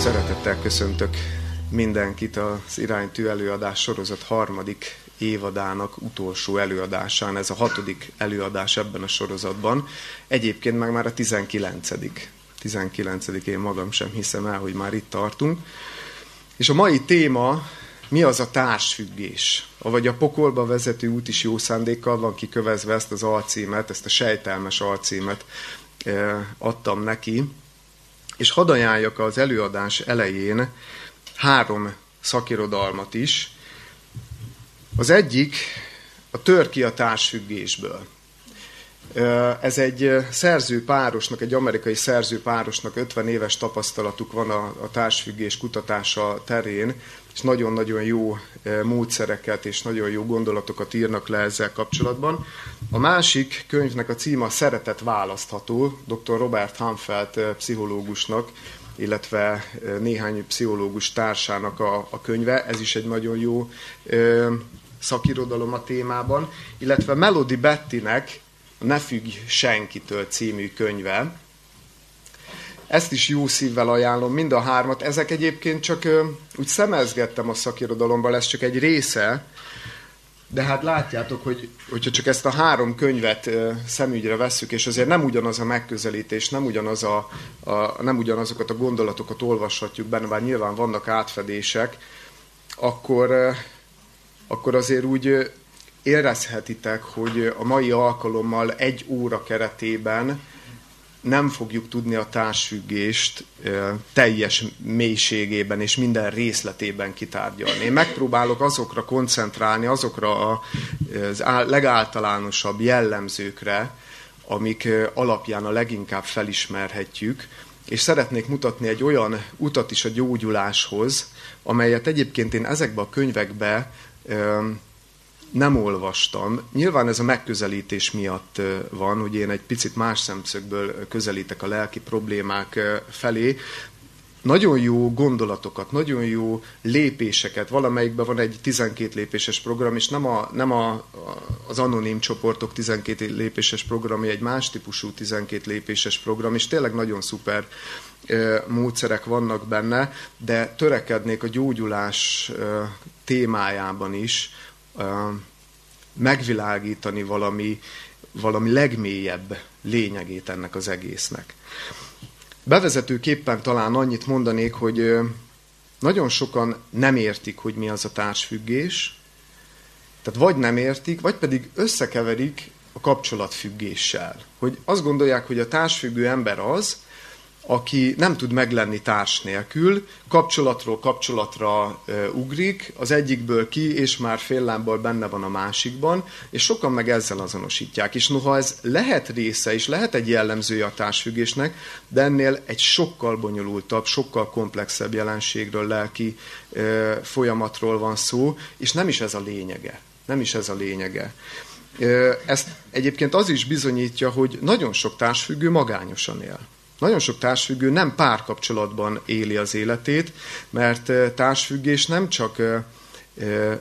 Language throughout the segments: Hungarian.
Szeretettel köszöntök mindenkit az iránytű előadás sorozat harmadik évadának utolsó előadásán. Ez a hatodik előadás ebben a sorozatban. Egyébként meg már a 19. 19. én magam sem hiszem el, hogy már itt tartunk. És a mai téma mi az a társfüggés? Vagy a pokolba vezető út is jó szándékkal van kikövezve ezt az alcímet, ezt a sejtelmes alcímet eh, adtam neki. És hadd ajánljak az előadás elején három szakirodalmat is. Az egyik a tör ki a társfüggésből. Ez egy szerző párosnak, egy amerikai szerző párosnak 50 éves tapasztalatuk van a társfüggés kutatása terén, és nagyon-nagyon jó módszereket és nagyon jó gondolatokat írnak le ezzel kapcsolatban. A másik könyvnek a címe a Szeretet választható, dr. Robert Hanfeld pszichológusnak, illetve néhány pszichológus társának a, a könyve. Ez is egy nagyon jó ö, szakirodalom a témában, illetve Melody Bettinek Ne függj senkitől című könyve. Ezt is jó szívvel ajánlom, mind a hármat. Ezek egyébként csak úgy szemezgettem a szakirodalomban, ez csak egy része, de hát látjátok, hogy hogyha csak ezt a három könyvet ö, szemügyre vesszük, és azért nem ugyanaz a megközelítés, nem, ugyanaz a, a, nem ugyanazokat a gondolatokat olvashatjuk benne, bár nyilván vannak átfedések, akkor, akkor azért úgy érezhetitek, hogy a mai alkalommal egy óra keretében nem fogjuk tudni a társfüggést teljes mélységében és minden részletében kitárgyalni. Én megpróbálok azokra koncentrálni, azokra a legáltalánosabb jellemzőkre, amik alapján a leginkább felismerhetjük, és szeretnék mutatni egy olyan utat is a gyógyuláshoz, amelyet egyébként én ezekbe a könyvekbe nem olvastam. Nyilván ez a megközelítés miatt van, hogy én egy picit más szemszögből közelítek a lelki problémák felé. Nagyon jó gondolatokat, nagyon jó lépéseket, valamelyikben van egy 12 lépéses program, és nem, a, nem a, az anonim csoportok 12 lépéses programja, egy más típusú 12 lépéses program, és tényleg nagyon szuper módszerek vannak benne, de törekednék a gyógyulás témájában is megvilágítani valami, valami legmélyebb lényegét ennek az egésznek. Bevezetőképpen talán annyit mondanék, hogy nagyon sokan nem értik, hogy mi az a társfüggés, tehát vagy nem értik, vagy pedig összekeverik a kapcsolatfüggéssel. Hogy azt gondolják, hogy a társfüggő ember az, aki nem tud meglenni társ nélkül, kapcsolatról kapcsolatra ugrik, az egyikből ki, és már fél lábbal benne van a másikban, és sokan meg ezzel azonosítják. És noha ez lehet része, és lehet egy jellemzője a társfüggésnek, de ennél egy sokkal bonyolultabb, sokkal komplexebb jelenségről, lelki folyamatról van szó, és nem is ez a lényege. Nem is ez a lényege. Ezt egyébként az is bizonyítja, hogy nagyon sok társfüggő magányosan él. Nagyon sok társfüggő nem párkapcsolatban éli az életét, mert társfüggés nem csak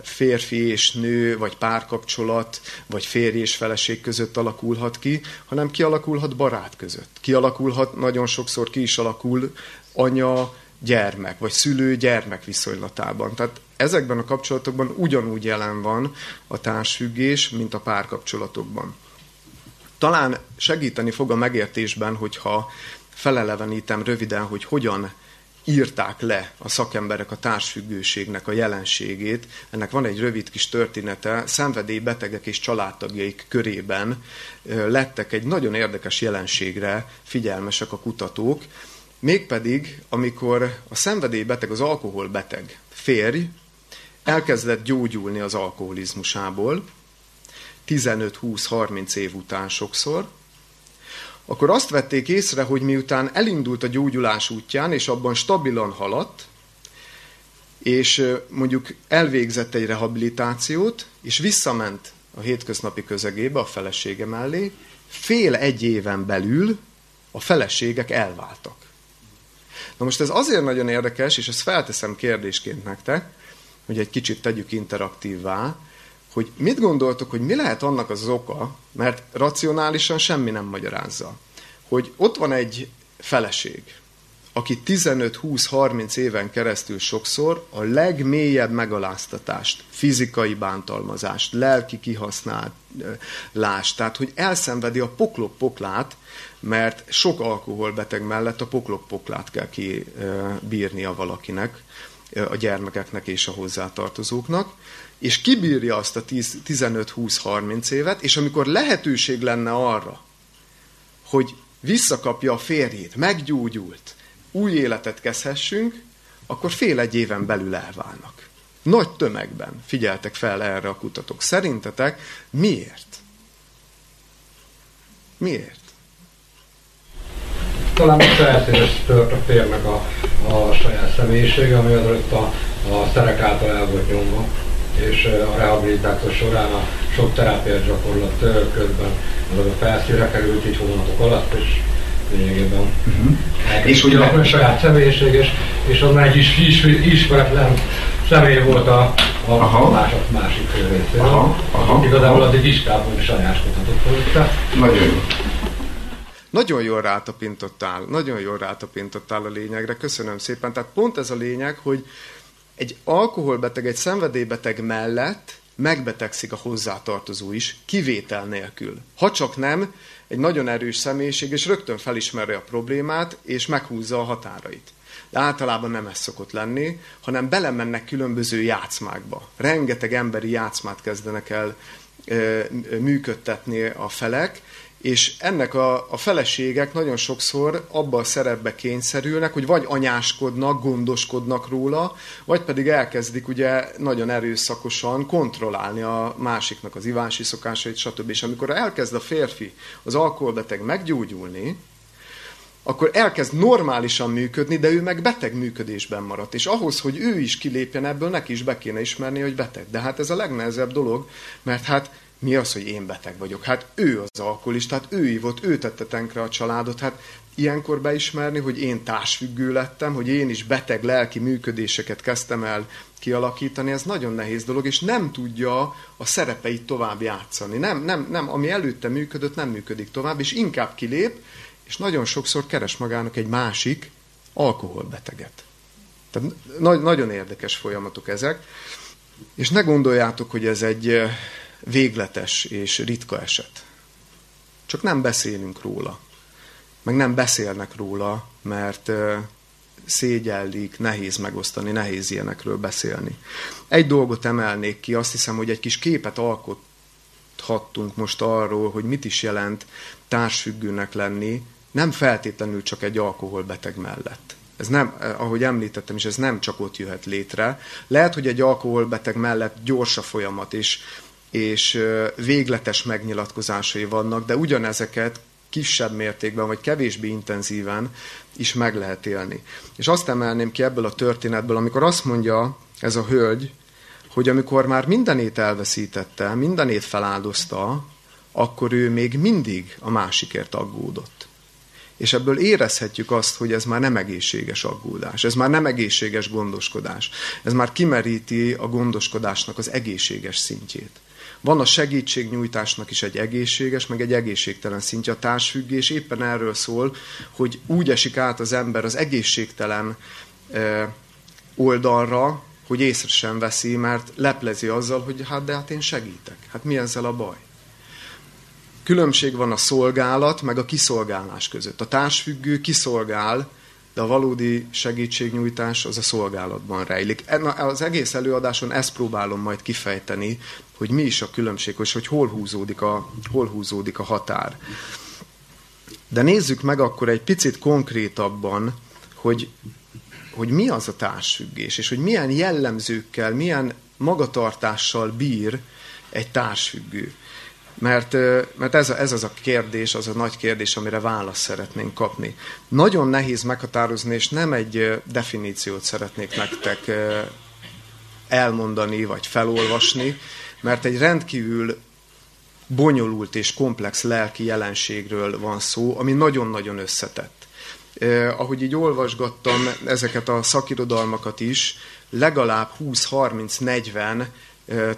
férfi és nő, vagy párkapcsolat, vagy férj és feleség között alakulhat ki, hanem kialakulhat barát között. Kialakulhat, nagyon sokszor ki is alakul anya, gyermek, vagy szülő-gyermek viszonylatában. Tehát ezekben a kapcsolatokban ugyanúgy jelen van a társfüggés, mint a párkapcsolatokban. Talán segíteni fog a megértésben, hogyha felelevenítem röviden, hogy hogyan írták le a szakemberek a társfüggőségnek a jelenségét. Ennek van egy rövid kis története. Szenvedélybetegek és családtagjaik körében lettek egy nagyon érdekes jelenségre figyelmesek a kutatók. Mégpedig, amikor a szenvedélybeteg, az alkoholbeteg férj elkezdett gyógyulni az alkoholizmusából, 15-20-30 év után sokszor, akkor azt vették észre, hogy miután elindult a gyógyulás útján, és abban stabilan haladt, és mondjuk elvégzett egy rehabilitációt, és visszament a hétköznapi közegébe, a felesége mellé, fél egy éven belül a feleségek elváltak. Na most ez azért nagyon érdekes, és ezt felteszem kérdésként nektek, hogy egy kicsit tegyük interaktívvá, hogy mit gondoltok, hogy mi lehet annak az oka, mert racionálisan semmi nem magyarázza, hogy ott van egy feleség, aki 15-20-30 éven keresztül sokszor a legmélyebb megaláztatást, fizikai bántalmazást, lelki kihasználást, tehát hogy elszenvedi a poklok poklát, mert sok alkoholbeteg mellett a poklok poklát kell kibírnia valakinek, a gyermekeknek és a hozzátartozóknak, és kibírja azt a 15-20-30 évet, és amikor lehetőség lenne arra, hogy visszakapja a férjét, meggyógyult, új életet kezdhessünk, akkor fél egy éven belül elválnak. Nagy tömegben figyeltek fel erre a kutatók. Szerintetek miért? Miért? Talán most felszínes tört a férnek a, a saját személyisége, ami azelőtt a, a szerek által el volt nyomva, és a rehabilitáció során a sok terápiás gyakorlat közben az a felszínre került így hónapok alatt, és lényegében. Uh-huh. És ugye a saját személyiség, és, és az egy is, is, ismeretlen személy volt a, a aha. másik, másik részéről. Aha, aha, Igazából az egy saját kutatott volt. Nagyon jó. Nagyon jól rátapintottál, nagyon jól rátapintottál a lényegre, köszönöm szépen. Tehát pont ez a lényeg, hogy egy alkoholbeteg, egy szenvedélybeteg mellett megbetegszik a hozzátartozó is, kivétel nélkül. Ha csak nem, egy nagyon erős személyiség, és rögtön felismeri a problémát, és meghúzza a határait. De általában nem ez szokott lenni, hanem belemennek különböző játszmákba. Rengeteg emberi játszmát kezdenek el működtetni a felek, és ennek a, a feleségek nagyon sokszor abba a szerepbe kényszerülnek, hogy vagy anyáskodnak, gondoskodnak róla, vagy pedig elkezdik ugye nagyon erőszakosan kontrollálni a másiknak az ivási szokásait, stb. És amikor elkezd a férfi, az alkoholbeteg meggyógyulni, akkor elkezd normálisan működni, de ő meg beteg működésben maradt. És ahhoz, hogy ő is kilépjen ebből, neki is be kéne ismerni, hogy beteg. De hát ez a legnehezebb dolog, mert hát mi az, hogy én beteg vagyok? Hát ő az alkoholista, hát ő ívott, ő tette tenkre a családot. Hát ilyenkor beismerni, hogy én társfüggő lettem, hogy én is beteg lelki működéseket kezdtem el kialakítani, ez nagyon nehéz dolog, és nem tudja a szerepeit tovább játszani. Nem, nem, nem, ami előtte működött, nem működik tovább, és inkább kilép, és nagyon sokszor keres magának egy másik alkoholbeteget. Tehát na- nagyon érdekes folyamatok ezek, és ne gondoljátok, hogy ez egy végletes és ritka eset. Csak nem beszélünk róla. Meg nem beszélnek róla, mert szégyellik, nehéz megosztani, nehéz ilyenekről beszélni. Egy dolgot emelnék ki, azt hiszem, hogy egy kis képet alkothattunk most arról, hogy mit is jelent társfüggőnek lenni, nem feltétlenül csak egy alkoholbeteg mellett. Ez nem, ahogy említettem is, ez nem csak ott jöhet létre. Lehet, hogy egy alkoholbeteg mellett gyors a folyamat, és és végletes megnyilatkozásai vannak, de ugyanezeket kisebb mértékben, vagy kevésbé intenzíven is meg lehet élni. És azt emelném ki ebből a történetből, amikor azt mondja ez a hölgy, hogy amikor már mindenét elveszítette, mindenét feláldozta, akkor ő még mindig a másikért aggódott. És ebből érezhetjük azt, hogy ez már nem egészséges aggódás, ez már nem egészséges gondoskodás, ez már kimeríti a gondoskodásnak az egészséges szintjét. Van a segítségnyújtásnak is egy egészséges, meg egy egészségtelen szintje. A társfüggés éppen erről szól, hogy úgy esik át az ember az egészségtelen oldalra, hogy észre sem veszi, mert leplezi azzal, hogy hát de hát én segítek. Hát mi ezzel a baj? Különbség van a szolgálat, meg a kiszolgálás között. A társfüggő kiszolgál, de a valódi segítségnyújtás az a szolgálatban rejlik. Az egész előadáson ezt próbálom majd kifejteni, hogy mi is a különbség, és hogy hol húzódik a, hol húzódik a határ. De nézzük meg akkor egy picit konkrétabban, hogy, hogy mi az a társfüggés, és hogy milyen jellemzőkkel, milyen magatartással bír egy társfüggő. Mert, mert ez, a, ez az a kérdés, az a nagy kérdés, amire választ szeretnénk kapni. Nagyon nehéz meghatározni, és nem egy definíciót szeretnék nektek elmondani, vagy felolvasni, mert egy rendkívül bonyolult és komplex lelki jelenségről van szó, ami nagyon-nagyon összetett. Eh, ahogy így olvasgattam ezeket a szakirodalmakat is, legalább 20-30-40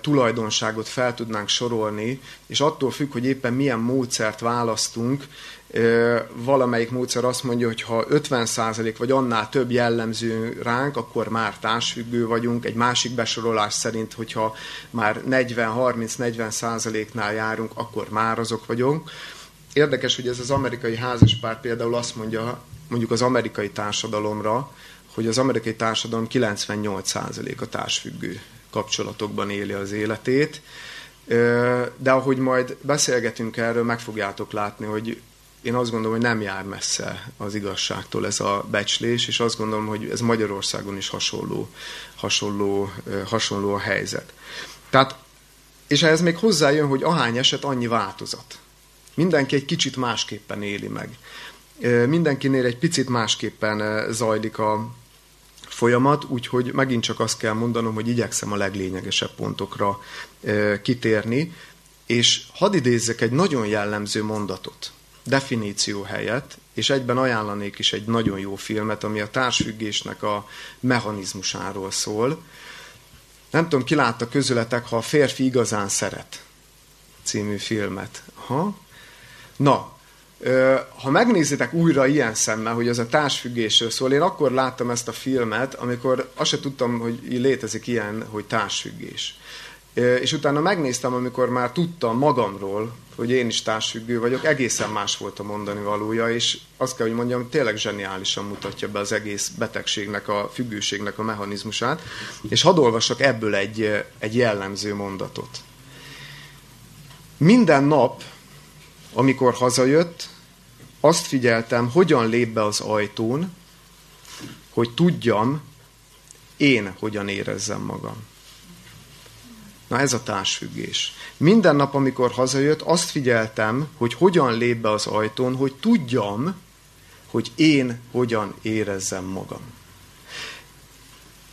tulajdonságot fel tudnánk sorolni, és attól függ, hogy éppen milyen módszert választunk, valamelyik módszer azt mondja, hogy ha 50% vagy annál több jellemző ránk, akkor már társfüggő vagyunk. Egy másik besorolás szerint, hogyha már 40-30-40%-nál járunk, akkor már azok vagyunk. Érdekes, hogy ez az amerikai házaspár például azt mondja, mondjuk az amerikai társadalomra, hogy az amerikai társadalom 98% a társfüggő kapcsolatokban éli az életét, de ahogy majd beszélgetünk erről, meg fogjátok látni, hogy én azt gondolom, hogy nem jár messze az igazságtól ez a becslés, és azt gondolom, hogy ez Magyarországon is hasonló, hasonló, hasonló a helyzet. Tehát, és ehhez még hozzájön, hogy ahány eset, annyi változat. Mindenki egy kicsit másképpen éli meg. Mindenkinél egy picit másképpen zajlik a folyamat, úgyhogy megint csak azt kell mondanom, hogy igyekszem a leglényegesebb pontokra kitérni, és hadd idézzek egy nagyon jellemző mondatot, definíció helyett, és egyben ajánlanék is egy nagyon jó filmet, ami a társfüggésnek a mechanizmusáról szól. Nem tudom, ki látta közületek, ha a férfi igazán szeret című filmet. Ha? Na, ha megnézitek újra ilyen szemmel, hogy ez a társfüggésről szól, én akkor láttam ezt a filmet, amikor azt se tudtam, hogy létezik ilyen, hogy társfüggés. És utána megnéztem, amikor már tudtam magamról, hogy én is társfüggő vagyok, egészen más volt a mondani valója, és azt kell, hogy mondjam, tényleg zseniálisan mutatja be az egész betegségnek, a függőségnek a mechanizmusát. És hadd olvassak ebből egy, egy jellemző mondatot. Minden nap, amikor hazajött, azt figyeltem, hogyan lép be az ajtón, hogy tudjam, én hogyan érezzem magam. Na ez a társfüggés. Minden nap, amikor hazajött, azt figyeltem, hogy hogyan lép be az ajtón, hogy tudjam, hogy én hogyan érezzem magam.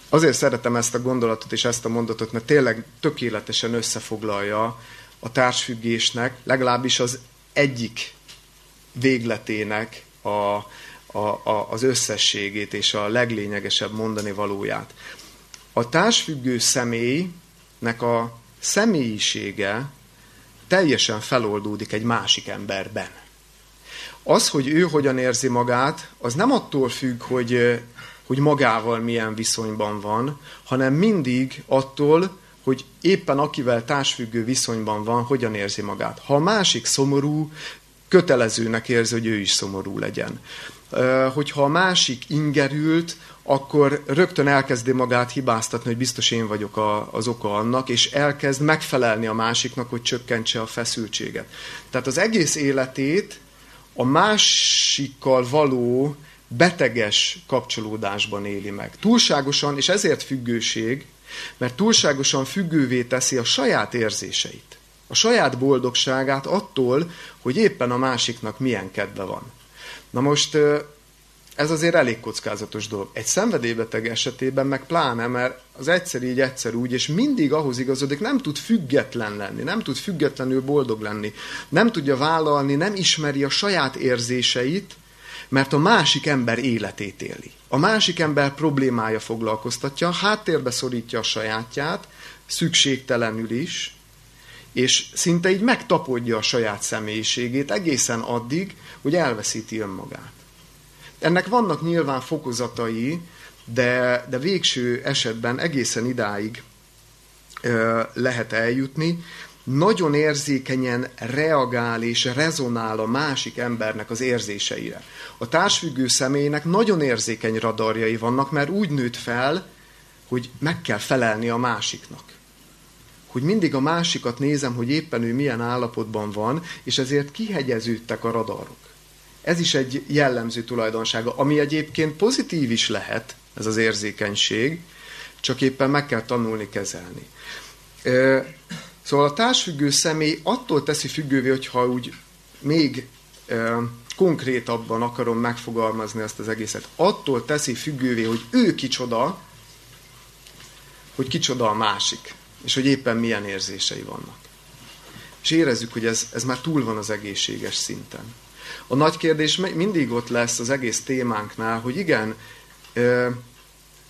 Azért szeretem ezt a gondolatot és ezt a mondatot, mert tényleg tökéletesen összefoglalja a társfüggésnek, legalábbis az egyik végletének a, a, a, az összességét és a leglényegesebb mondani valóját. A társfüggő személynek a személyisége teljesen feloldódik egy másik emberben. Az, hogy ő hogyan érzi magát, az nem attól függ, hogy, hogy magával milyen viszonyban van, hanem mindig attól, hogy éppen akivel társfüggő viszonyban van, hogyan érzi magát. Ha a másik szomorú, kötelezőnek érzi, hogy ő is szomorú legyen. Hogyha a másik ingerült, akkor rögtön elkezdi magát hibáztatni, hogy biztos én vagyok a, az oka annak, és elkezd megfelelni a másiknak, hogy csökkentse a feszültséget. Tehát az egész életét a másikkal való beteges kapcsolódásban éli meg. Túlságosan, és ezért függőség, mert túlságosan függővé teszi a saját érzéseit a saját boldogságát attól, hogy éppen a másiknak milyen kedve van. Na most ez azért elég kockázatos dolog. Egy szenvedélybeteg esetében meg pláne, mert az egyszer így, egyszer úgy, és mindig ahhoz igazodik, nem tud független lenni, nem tud függetlenül boldog lenni, nem tudja vállalni, nem ismeri a saját érzéseit, mert a másik ember életét éli. A másik ember problémája foglalkoztatja, háttérbe szorítja a sajátját, szükségtelenül is, és szinte így megtapodja a saját személyiségét egészen addig, hogy elveszíti önmagát. Ennek vannak nyilván fokozatai, de, de végső esetben egészen idáig ö, lehet eljutni. Nagyon érzékenyen reagál és rezonál a másik embernek az érzéseire. A társfüggő személynek nagyon érzékeny radarjai vannak, mert úgy nőtt fel, hogy meg kell felelni a másiknak hogy mindig a másikat nézem, hogy éppen ő milyen állapotban van, és ezért kihegyeződtek a radarok. Ez is egy jellemző tulajdonsága, ami egyébként pozitív is lehet, ez az érzékenység, csak éppen meg kell tanulni kezelni. Szóval a társfüggő személy attól teszi függővé, hogyha úgy még konkrétabban akarom megfogalmazni ezt az egészet, attól teszi függővé, hogy ő kicsoda, hogy kicsoda a másik és hogy éppen milyen érzései vannak. És érezzük, hogy ez, ez már túl van az egészséges szinten. A nagy kérdés mindig ott lesz az egész témánknál, hogy igen,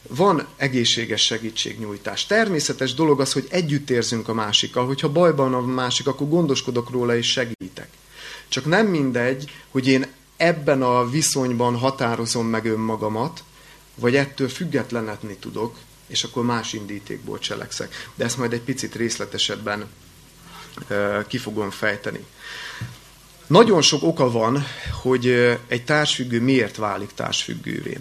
van egészséges segítségnyújtás. Természetes dolog az, hogy együtt érzünk a másikkal, hogyha bajban a másik, akkor gondoskodok róla és segítek. Csak nem mindegy, hogy én ebben a viszonyban határozom meg önmagamat, vagy ettől függetlenetni tudok, és akkor más indítékból cselekszek. De ezt majd egy picit részletesebben ki fogom fejteni. Nagyon sok oka van, hogy egy társfüggő miért válik társfüggővé.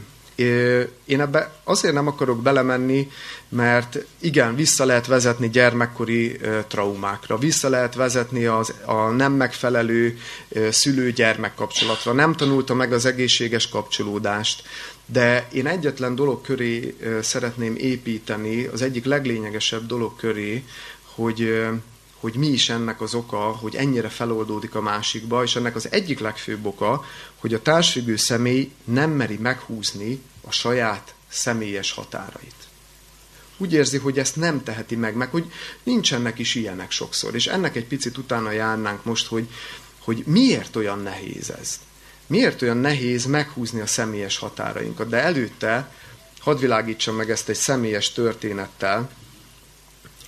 Én ebbe azért nem akarok belemenni, mert igen, vissza lehet vezetni gyermekkori traumákra, vissza lehet vezetni az, a nem megfelelő szülő-gyermek kapcsolatra, nem tanulta meg az egészséges kapcsolódást, de én egyetlen dolog köré szeretném építeni, az egyik leglényegesebb dolog köré, hogy hogy mi is ennek az oka, hogy ennyire feloldódik a másikba, és ennek az egyik legfőbb oka, hogy a társfüggő személy nem meri meghúzni a saját személyes határait. Úgy érzi, hogy ezt nem teheti meg, meg hogy nincsenek is ilyenek sokszor. És ennek egy picit utána járnánk most, hogy, hogy miért olyan nehéz ez. Miért olyan nehéz meghúzni a személyes határainkat. De előtte hadd világítsam meg ezt egy személyes történettel.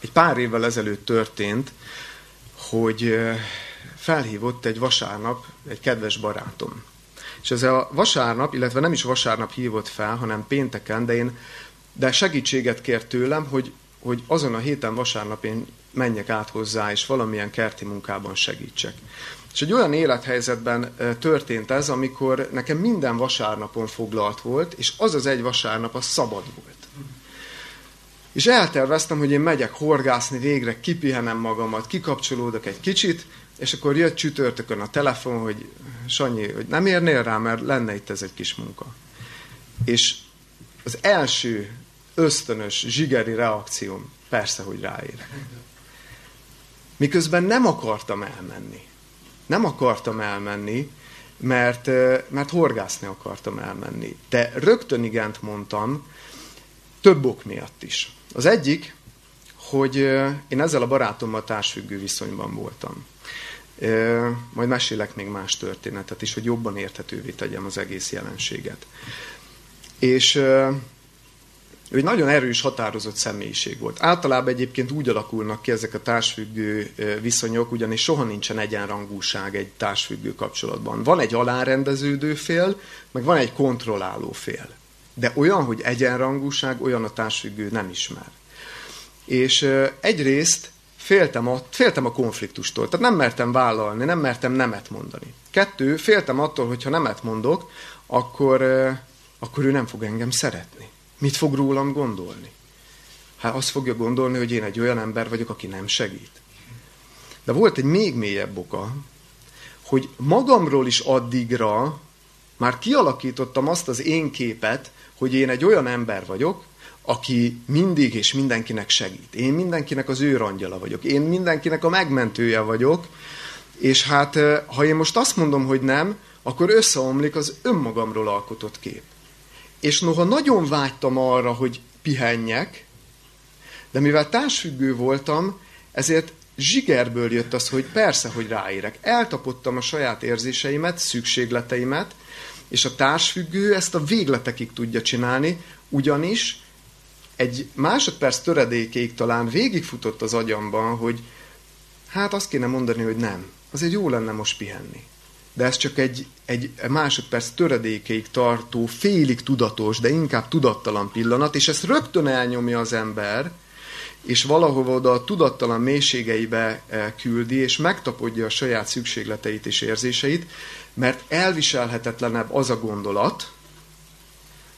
Egy pár évvel ezelőtt történt, hogy felhívott egy vasárnap egy kedves barátom. És ez a vasárnap, illetve nem is vasárnap hívott fel, hanem pénteken, de én de segítséget kért tőlem, hogy, hogy azon a héten vasárnap én menjek át hozzá, és valamilyen kerti munkában segítsek. És egy olyan élethelyzetben történt ez, amikor nekem minden vasárnapon foglalt volt, és az az egy vasárnap az szabad volt. És elterveztem, hogy én megyek horgászni, végre kipihenem magamat, kikapcsolódok egy kicsit, és akkor jött csütörtökön a telefon, hogy Sanyi, hogy nem érnél rá, mert lenne itt ez egy kis munka. És az első ösztönös, zsigeri reakcióm, persze, hogy ráérek. Miközben nem akartam elmenni. Nem akartam elmenni, mert, mert horgászni akartam elmenni. De rögtön igent mondtam, több ok miatt is. Az egyik, hogy én ezzel a barátommal társfüggő viszonyban voltam. Majd mesélek még más történetet is, hogy jobban érthetővé tegyem az egész jelenséget. És ő egy nagyon erős, határozott személyiség volt. Általában egyébként úgy alakulnak ki ezek a társfüggő viszonyok, ugyanis soha nincsen egyenrangúság egy társfüggő kapcsolatban. Van egy alárendeződő fél, meg van egy kontrolláló fél. De olyan, hogy egyenrangúság, olyan a társfüggő nem ismer. És egyrészt féltem a, féltem a konfliktustól, tehát nem mertem vállalni, nem mertem nemet mondani. Kettő, féltem attól, hogy ha nemet mondok, akkor, akkor ő nem fog engem szeretni. Mit fog rólam gondolni? Hát azt fogja gondolni, hogy én egy olyan ember vagyok, aki nem segít. De volt egy még mélyebb oka, hogy magamról is addigra már kialakítottam azt az én képet, hogy én egy olyan ember vagyok, aki mindig és mindenkinek segít. Én mindenkinek az őrangyala vagyok. Én mindenkinek a megmentője vagyok. És hát, ha én most azt mondom, hogy nem, akkor összeomlik az önmagamról alkotott kép. És noha nagyon vágytam arra, hogy pihenjek, de mivel társfüggő voltam, ezért zsigerből jött az, hogy persze, hogy ráérek. Eltapottam a saját érzéseimet, szükségleteimet, és a társfüggő ezt a végletekig tudja csinálni, ugyanis egy másodperc töredékéig talán végigfutott az agyamban, hogy hát azt kéne mondani, hogy nem. Azért jó lenne most pihenni. De ez csak egy, egy másodperc töredékeig tartó, félig tudatos, de inkább tudattalan pillanat, és ezt rögtön elnyomja az ember, és valahova oda a tudattalan mélységeibe eh, küldi, és megtapodja a saját szükségleteit és érzéseit, mert elviselhetetlenebb az a gondolat,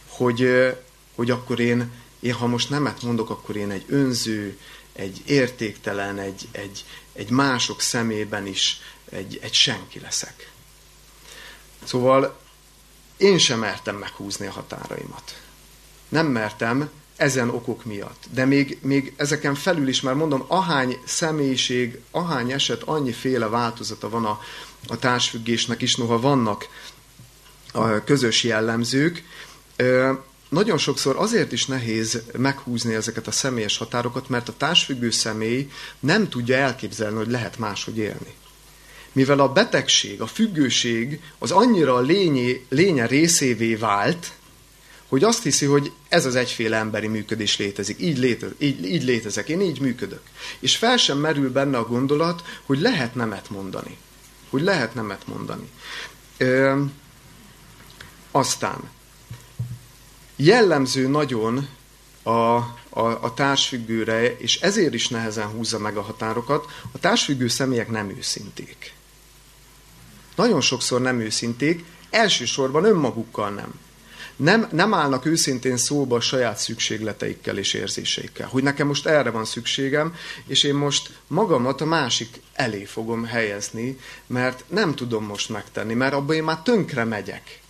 hogy, eh, hogy akkor én én ha most nemet mondok, akkor én egy önző, egy értéktelen, egy, egy, egy mások szemében is egy, egy senki leszek. Szóval én sem mertem meghúzni a határaimat. Nem mertem ezen okok miatt. De még, még ezeken felül is már mondom, ahány személyiség, ahány eset, annyi féle változata van a, a társfüggésnek is, noha vannak a közös jellemzők, nagyon sokszor azért is nehéz meghúzni ezeket a személyes határokat, mert a társfüggő személy nem tudja elképzelni, hogy lehet máshogy élni. Mivel a betegség, a függőség az annyira a lényé, lénye részévé vált, hogy azt hiszi, hogy ez az egyféle emberi működés létezik, így, létez, így, így létezek, én így működök. És fel sem merül benne a gondolat, hogy lehet nemet mondani. Hogy lehet nemet mondani. Ö, aztán jellemző nagyon a, a, a társfüggőre, és ezért is nehezen húzza meg a határokat, a társfüggő személyek nem őszinték. Nagyon sokszor nem őszinték, elsősorban önmagukkal nem nem, nem állnak őszintén szóba a saját szükségleteikkel és érzéseikkel. Hogy nekem most erre van szükségem, és én most magamat a másik elé fogom helyezni, mert nem tudom most megtenni, mert abban én már tönkre megyek,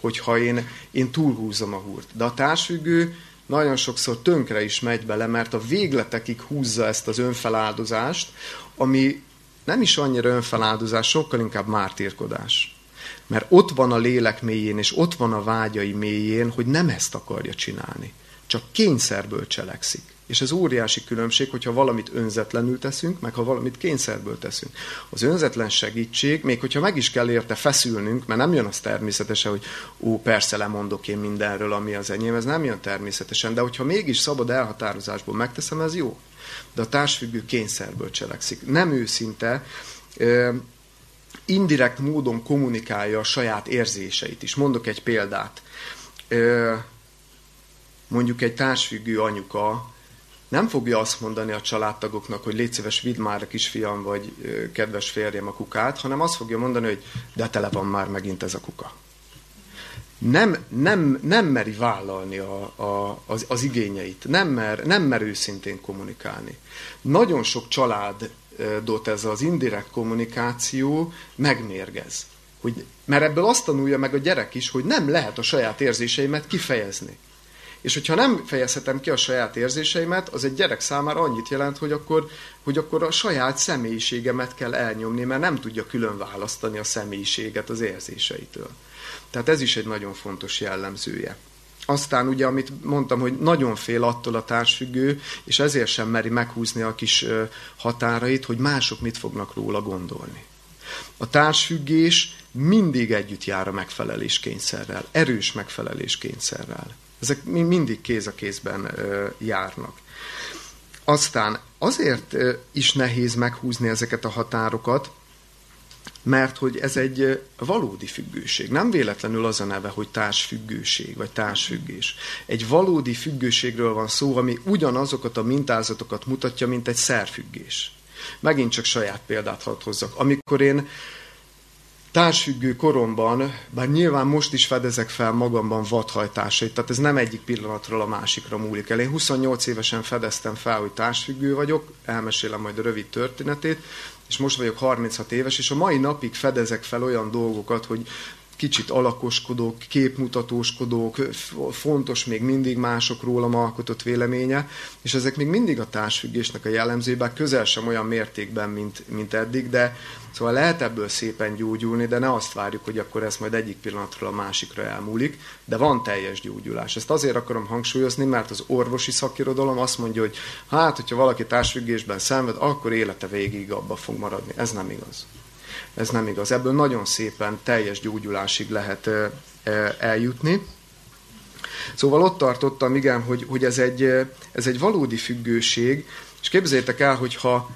hogyha én, én túlhúzom a húrt. De a társfüggő nagyon sokszor tönkre is megy bele, mert a végletekig húzza ezt az önfeláldozást, ami nem is annyira önfeláldozás, sokkal inkább mártírkodás. Mert ott van a lélek mélyén, és ott van a vágyai mélyén, hogy nem ezt akarja csinálni. Csak kényszerből cselekszik. És ez óriási különbség, hogyha valamit önzetlenül teszünk, meg ha valamit kényszerből teszünk. Az önzetlen segítség, még hogyha meg is kell érte feszülnünk, mert nem jön az természetesen, hogy ó, persze lemondok én mindenről, ami az enyém, ez nem jön természetesen, de hogyha mégis szabad elhatározásból megteszem, ez jó. De a társfüggő kényszerből cselekszik. Nem őszinte, indirekt módon kommunikálja a saját érzéseit is. Mondok egy példát. Mondjuk egy társfüggő anyuka nem fogja azt mondani a családtagoknak, hogy légy szíves, vidd már a kisfiam, vagy kedves férjem a kukát, hanem azt fogja mondani, hogy de tele van már megint ez a kuka. Nem, nem, nem meri vállalni a, a, az, az igényeit, nem mer, nem mer őszintén kommunikálni. Nagyon sok család dot ez az indirekt kommunikáció megmérgez. Hogy, mert ebből azt tanulja meg a gyerek is, hogy nem lehet a saját érzéseimet kifejezni. És hogyha nem fejezhetem ki a saját érzéseimet, az egy gyerek számára annyit jelent, hogy akkor, hogy akkor a saját személyiségemet kell elnyomni, mert nem tudja külön választani a személyiséget az érzéseitől. Tehát ez is egy nagyon fontos jellemzője. Aztán ugye, amit mondtam, hogy nagyon fél attól a társfüggő, és ezért sem meri meghúzni a kis határait, hogy mások mit fognak róla gondolni. A társfüggés mindig együtt jár a megfeleléskényszerrel, erős megfeleléskényszerrel. Ezek mindig kéz a kézben járnak. Aztán azért is nehéz meghúzni ezeket a határokat, mert hogy ez egy valódi függőség. Nem véletlenül az a neve, hogy társfüggőség, vagy társfüggés. Egy valódi függőségről van szó, ami ugyanazokat a mintázatokat mutatja, mint egy szerfüggés. Megint csak saját példát hadd hozzak. Amikor én társfüggő koromban, bár nyilván most is fedezek fel magamban vadhajtásait, tehát ez nem egyik pillanatról a másikra múlik el. Én 28 évesen fedeztem fel, hogy társfüggő vagyok, elmesélem majd a rövid történetét, és most vagyok 36 éves, és a mai napig fedezek fel olyan dolgokat, hogy kicsit alakoskodók, képmutatóskodók, fontos még mindig mások rólam alkotott véleménye, és ezek még mindig a társfüggésnek a jellemzői, bár közel sem olyan mértékben, mint, mint eddig, de szóval lehet ebből szépen gyógyulni, de ne azt várjuk, hogy akkor ez majd egyik pillanatról a másikra elmúlik, de van teljes gyógyulás. Ezt azért akarom hangsúlyozni, mert az orvosi szakirodalom azt mondja, hogy hát, hogyha valaki társfüggésben szenved, akkor élete végig abba fog maradni. Ez nem igaz ez nem igaz. Ebből nagyon szépen teljes gyógyulásig lehet eljutni. Szóval ott tartottam, igen, hogy, hogy ez, egy, ez egy valódi függőség, és képzeljétek el, hogyha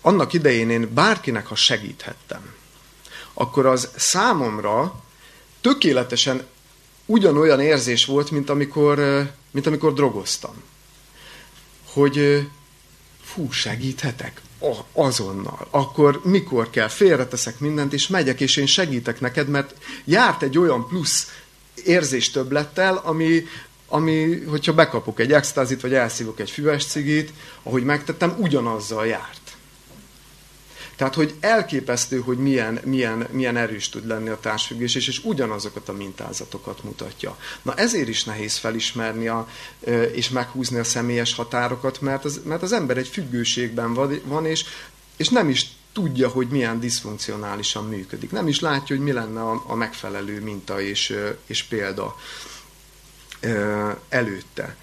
annak idején én bárkinek, ha segíthettem, akkor az számomra tökéletesen ugyanolyan érzés volt, mint amikor, mint amikor drogoztam. Hogy fú, segíthetek? Azonnal. Akkor mikor kell? Félreteszek mindent, és megyek, és én segítek neked, mert járt egy olyan plusz érzés többlettel, ami, ami, hogyha bekapok egy extázit, vagy elszívok egy füves cigit, ahogy megtettem, ugyanazzal járt. Tehát, hogy elképesztő, hogy milyen, milyen, milyen erős tud lenni a társfüggés, és, és ugyanazokat a mintázatokat mutatja. Na ezért is nehéz felismerni a, és meghúzni a személyes határokat, mert az, mert az ember egy függőségben van, és, és nem is tudja, hogy milyen diszfunkcionálisan működik. Nem is látja, hogy mi lenne a, a megfelelő minta és, és példa előtte.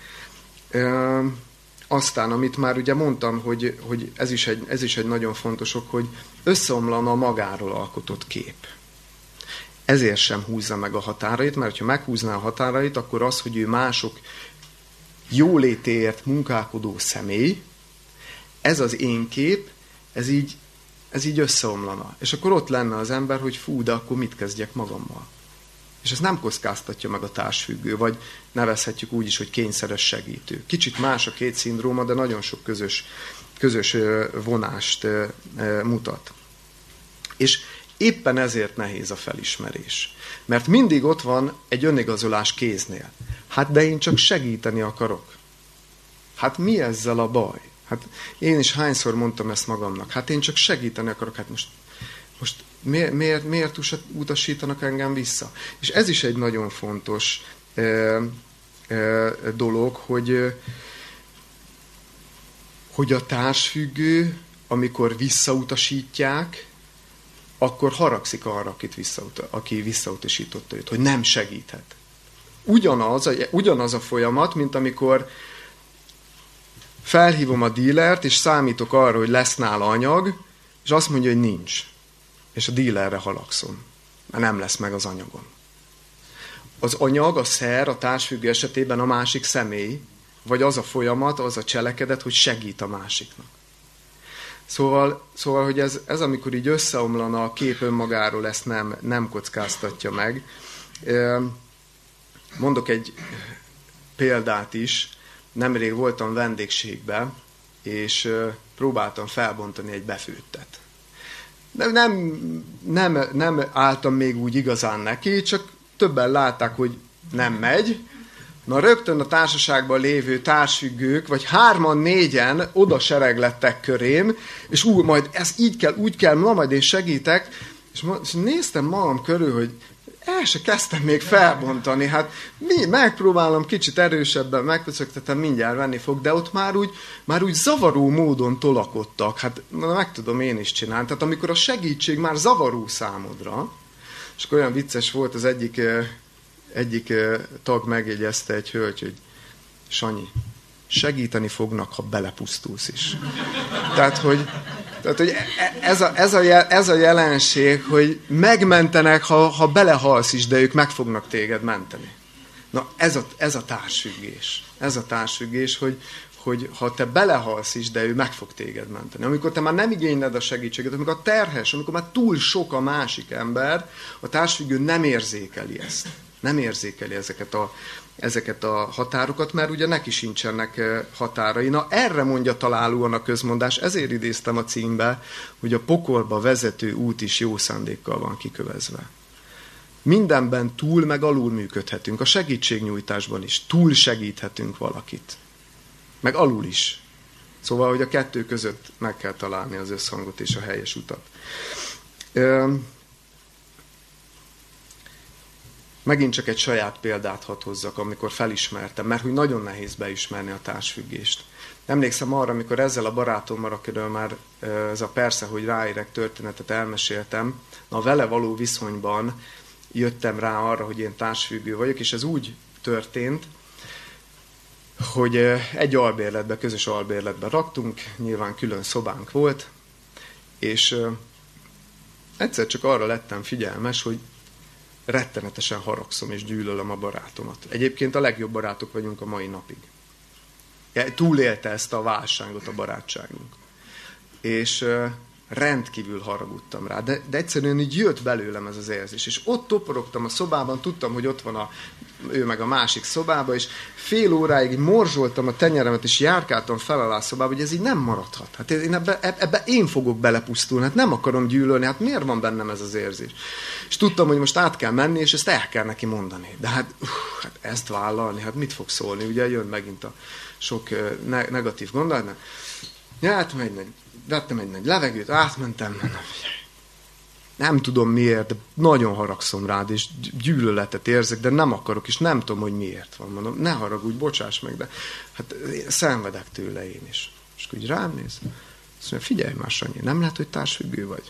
Aztán, amit már ugye mondtam, hogy, hogy ez, is egy, ez is egy nagyon fontos ok, hogy összeomlana a magáról alkotott kép. ezért sem húzza meg a határait, mert ha meghúzná a határait, akkor az, hogy ő mások jólétéért munkálkodó személy, ez az én kép, ez így, ez így összeomlana. És akkor ott lenne az ember, hogy fú, de akkor mit kezdjek magammal. És ez nem kockáztatja meg a társfüggő, vagy nevezhetjük úgy is, hogy kényszeres segítő. Kicsit más a két szindróma, de nagyon sok közös, közös vonást mutat. És éppen ezért nehéz a felismerés. Mert mindig ott van egy önigazolás kéznél. Hát de én csak segíteni akarok. Hát mi ezzel a baj? Hát én is hányszor mondtam ezt magamnak. Hát én csak segíteni akarok. Hát most, most miért, miért, miért utasítanak engem vissza? És ez is egy nagyon fontos e, e, dolog, hogy, hogy a társfüggő, amikor visszautasítják, akkor haragszik arra, akit visszaut, aki visszautasította őt, hogy nem segíthet. Ugyanaz ugyanaz a folyamat, mint amikor felhívom a dílert, és számítok arra, hogy lesz nála anyag, és azt mondja, hogy nincs. És a dílerre halagszom, mert nem lesz meg az anyagom. Az anyag, a szer, a társfüggő esetében a másik személy, vagy az a folyamat, az a cselekedet, hogy segít a másiknak. Szóval, szóval hogy ez, ez amikor így összeomlana a kép önmagáról, ezt nem, nem kockáztatja meg. Mondok egy példát is. Nemrég voltam vendégségbe, és próbáltam felbontani egy befőttet. De nem, nem, nem álltam még úgy igazán neki, csak többen látták, hogy nem megy, Na rögtön a társaságban lévő társfüggők, vagy hárman, négyen oda sereglettek körém, és úgy, majd ez így kell, úgy kell, na majd én segítek, és, és néztem magam körül, hogy el se kezdtem még felbontani, hát mi, megpróbálom kicsit erősebben, megköszögtetem, mindjárt venni fog, de ott már úgy, már úgy zavaró módon tolakodtak, hát na, meg tudom én is csinálni, tehát amikor a segítség már zavaró számodra, és akkor olyan vicces volt az egyik eh, egyik tag megjegyezte egy hölgy, hogy Sanyi, segíteni fognak, ha belepusztulsz is. Tehát, hogy, tehát, hogy e, ez, a, ez, a, ez a jelenség, hogy megmentenek, ha, ha belehalsz is, de ők meg fognak téged menteni. Na, ez a, ez a társfüggés. Ez a társfüggés, hogy, hogy ha te belehalsz is, de ő meg fog téged menteni. Amikor te már nem igényled a segítséget, amikor terhes, amikor már túl sok a másik ember, a társfüggő nem érzékeli ezt nem érzékeli ezeket a, ezeket a határokat, mert ugye neki sincsenek eh, határai. Na erre mondja találóan a közmondás, ezért idéztem a címbe, hogy a pokolba vezető út is jó szándékkal van kikövezve. Mindenben túl meg alul működhetünk, a segítségnyújtásban is túl segíthetünk valakit. Meg alul is. Szóval, hogy a kettő között meg kell találni az összhangot és a helyes utat. Megint csak egy saját példát hadd hozzak, amikor felismertem, mert hogy nagyon nehéz beismerni a társfüggést. Emlékszem arra, amikor ezzel a barátommal, akiről már ez a persze, hogy ráérek történetet elmeséltem, na vele való viszonyban jöttem rá arra, hogy én társfüggő vagyok, és ez úgy történt, hogy egy albérletbe, közös albérletbe raktunk, nyilván külön szobánk volt, és egyszer csak arra lettem figyelmes, hogy rettenetesen haragszom és gyűlölöm a barátomat. Egyébként a legjobb barátok vagyunk a mai napig. Túlélte ezt a válságot a barátságunk. És rendkívül haragudtam rá, de, de egyszerűen így jött belőlem ez az érzés. És ott toporogtam a szobában, tudtam, hogy ott van a, ő meg a másik szobába, és fél óráig morzsoltam a tenyeremet, és járkáltam fel alá a szobába, hogy ez így nem maradhat. Hát én ebbe, ebbe én fogok belepusztulni, hát nem akarom gyűlölni, hát miért van bennem ez az érzés? És tudtam, hogy most át kell menni, és ezt el kell neki mondani. De hát, uh, hát ezt vállalni, hát mit fog szólni? Ugye jön megint a sok ne- negatív gondolat. Ja, hát megy, vettem egy nagy levegőt, átmentem, nem, nem tudom miért, de nagyon haragszom rád, és gyűlöletet érzek, de nem akarok, és nem tudom, hogy miért van. Mondom, ne haragudj, bocsáss meg, de hát szenvedek tőle én is. És így rám néz, azt mondja, figyelj már, Sanyi, nem lehet, hogy társfüggő vagy.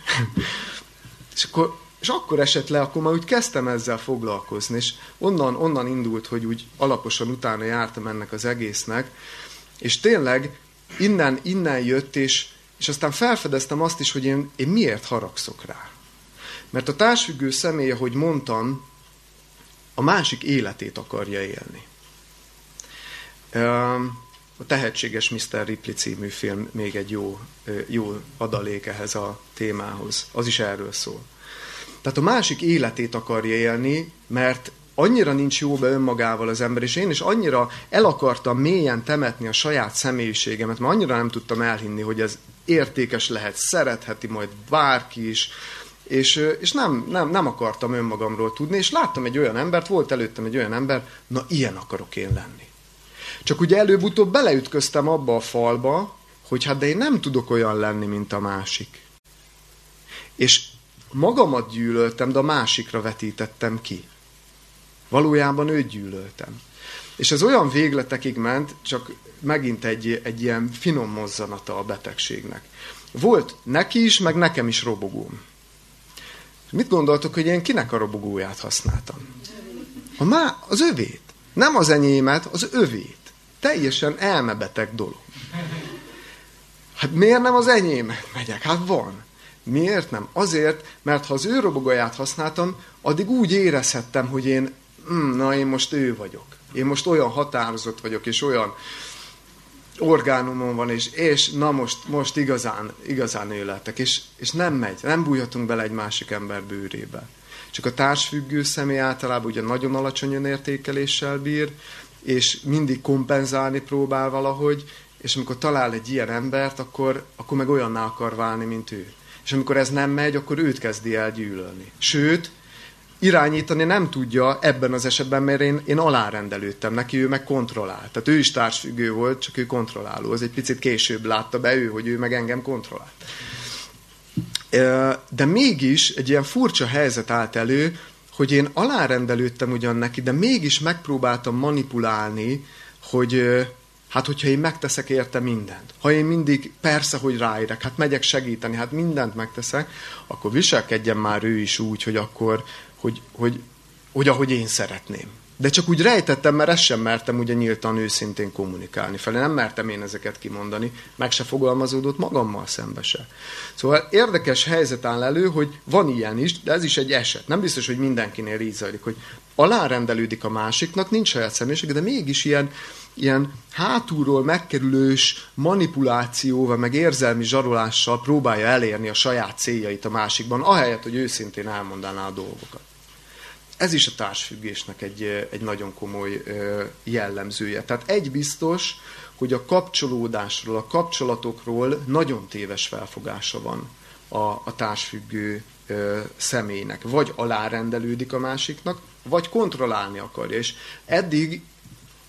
és akkor és akkor esett le, akkor már úgy kezdtem ezzel foglalkozni, és onnan, onnan indult, hogy úgy alaposan utána jártam ennek az egésznek, és tényleg innen, innen jött, és, és aztán felfedeztem azt is, hogy én, én miért haragszok rá. Mert a társfüggő személy, ahogy mondtam, a másik életét akarja élni. A Tehetséges Mr. Ripley című film még egy jó, jó adalék ehhez a témához. Az is erről szól. Tehát a másik életét akarja élni, mert annyira nincs jó be önmagával az ember, és én is annyira el akartam mélyen temetni a saját személyiségemet, mert annyira nem tudtam elhinni, hogy ez értékes lehet, szeretheti majd bárki is, és, és nem, nem, nem akartam önmagamról tudni, és láttam egy olyan embert, volt előttem egy olyan ember, na ilyen akarok én lenni. Csak ugye előbb-utóbb beleütköztem abba a falba, hogy hát de én nem tudok olyan lenni, mint a másik. És magamat gyűlöltem, de a másikra vetítettem ki. Valójában őt gyűlöltem. És ez olyan végletekig ment, csak megint egy, egy ilyen finom mozzanata a betegségnek. Volt neki is, meg nekem is robogóm. Mit gondoltok, hogy én kinek a robogóját használtam? A má, az övét. Nem az enyémet, az övét. Teljesen elmebeteg dolog. Hát miért nem az enyémet megyek? Hát van. Miért nem? Azért, mert ha az ő robogóját használtam, addig úgy érezhettem, hogy én, mm, na én most ő vagyok. Én most olyan határozott vagyok, és olyan orgánumon van, és, és na most, most igazán, igazán ő és, és nem megy, nem bújhatunk bele egy másik ember bőrébe. Csak a társfüggő személy általában ugye nagyon alacsony önértékeléssel bír, és mindig kompenzálni próbál valahogy, és amikor talál egy ilyen embert, akkor, akkor meg olyanná akar válni, mint ő. És amikor ez nem megy, akkor őt kezdi el gyűlölni. Sőt, irányítani nem tudja ebben az esetben, mert én, én alárendelődtem neki, ő meg kontrollál. Tehát ő is társfüggő volt, csak ő kontrolláló. Az egy picit később látta be ő, hogy ő meg engem kontrollált. De mégis egy ilyen furcsa helyzet állt elő, hogy én alárendelődtem ugyan neki, de mégis megpróbáltam manipulálni, hogy hát hogyha én megteszek érte mindent, ha én mindig persze, hogy ráérek, hát megyek segíteni, hát mindent megteszek, akkor viselkedjen már ő is úgy, hogy akkor, hogy, hogy, hogy ahogy én szeretném. De csak úgy rejtettem, mert ezt sem mertem ugye nyíltan őszintén kommunikálni felé. Nem mertem én ezeket kimondani, meg se fogalmazódott magammal szembe se. Szóval érdekes helyzet áll elő, hogy van ilyen is, de ez is egy eset. Nem biztos, hogy mindenkinél így zajlik, hogy alárendelődik a másiknak, nincs saját személyiség, de mégis ilyen, ilyen hátulról megkerülős manipulációval, meg érzelmi zsarolással próbálja elérni a saját céljait a másikban, ahelyett, hogy őszintén elmondaná a dolgokat. Ez is a társfüggésnek egy, egy nagyon komoly jellemzője. Tehát egy biztos, hogy a kapcsolódásról, a kapcsolatokról nagyon téves felfogása van a, a társfüggő ö, személynek. Vagy alárendelődik a másiknak, vagy kontrollálni akarja. És eddig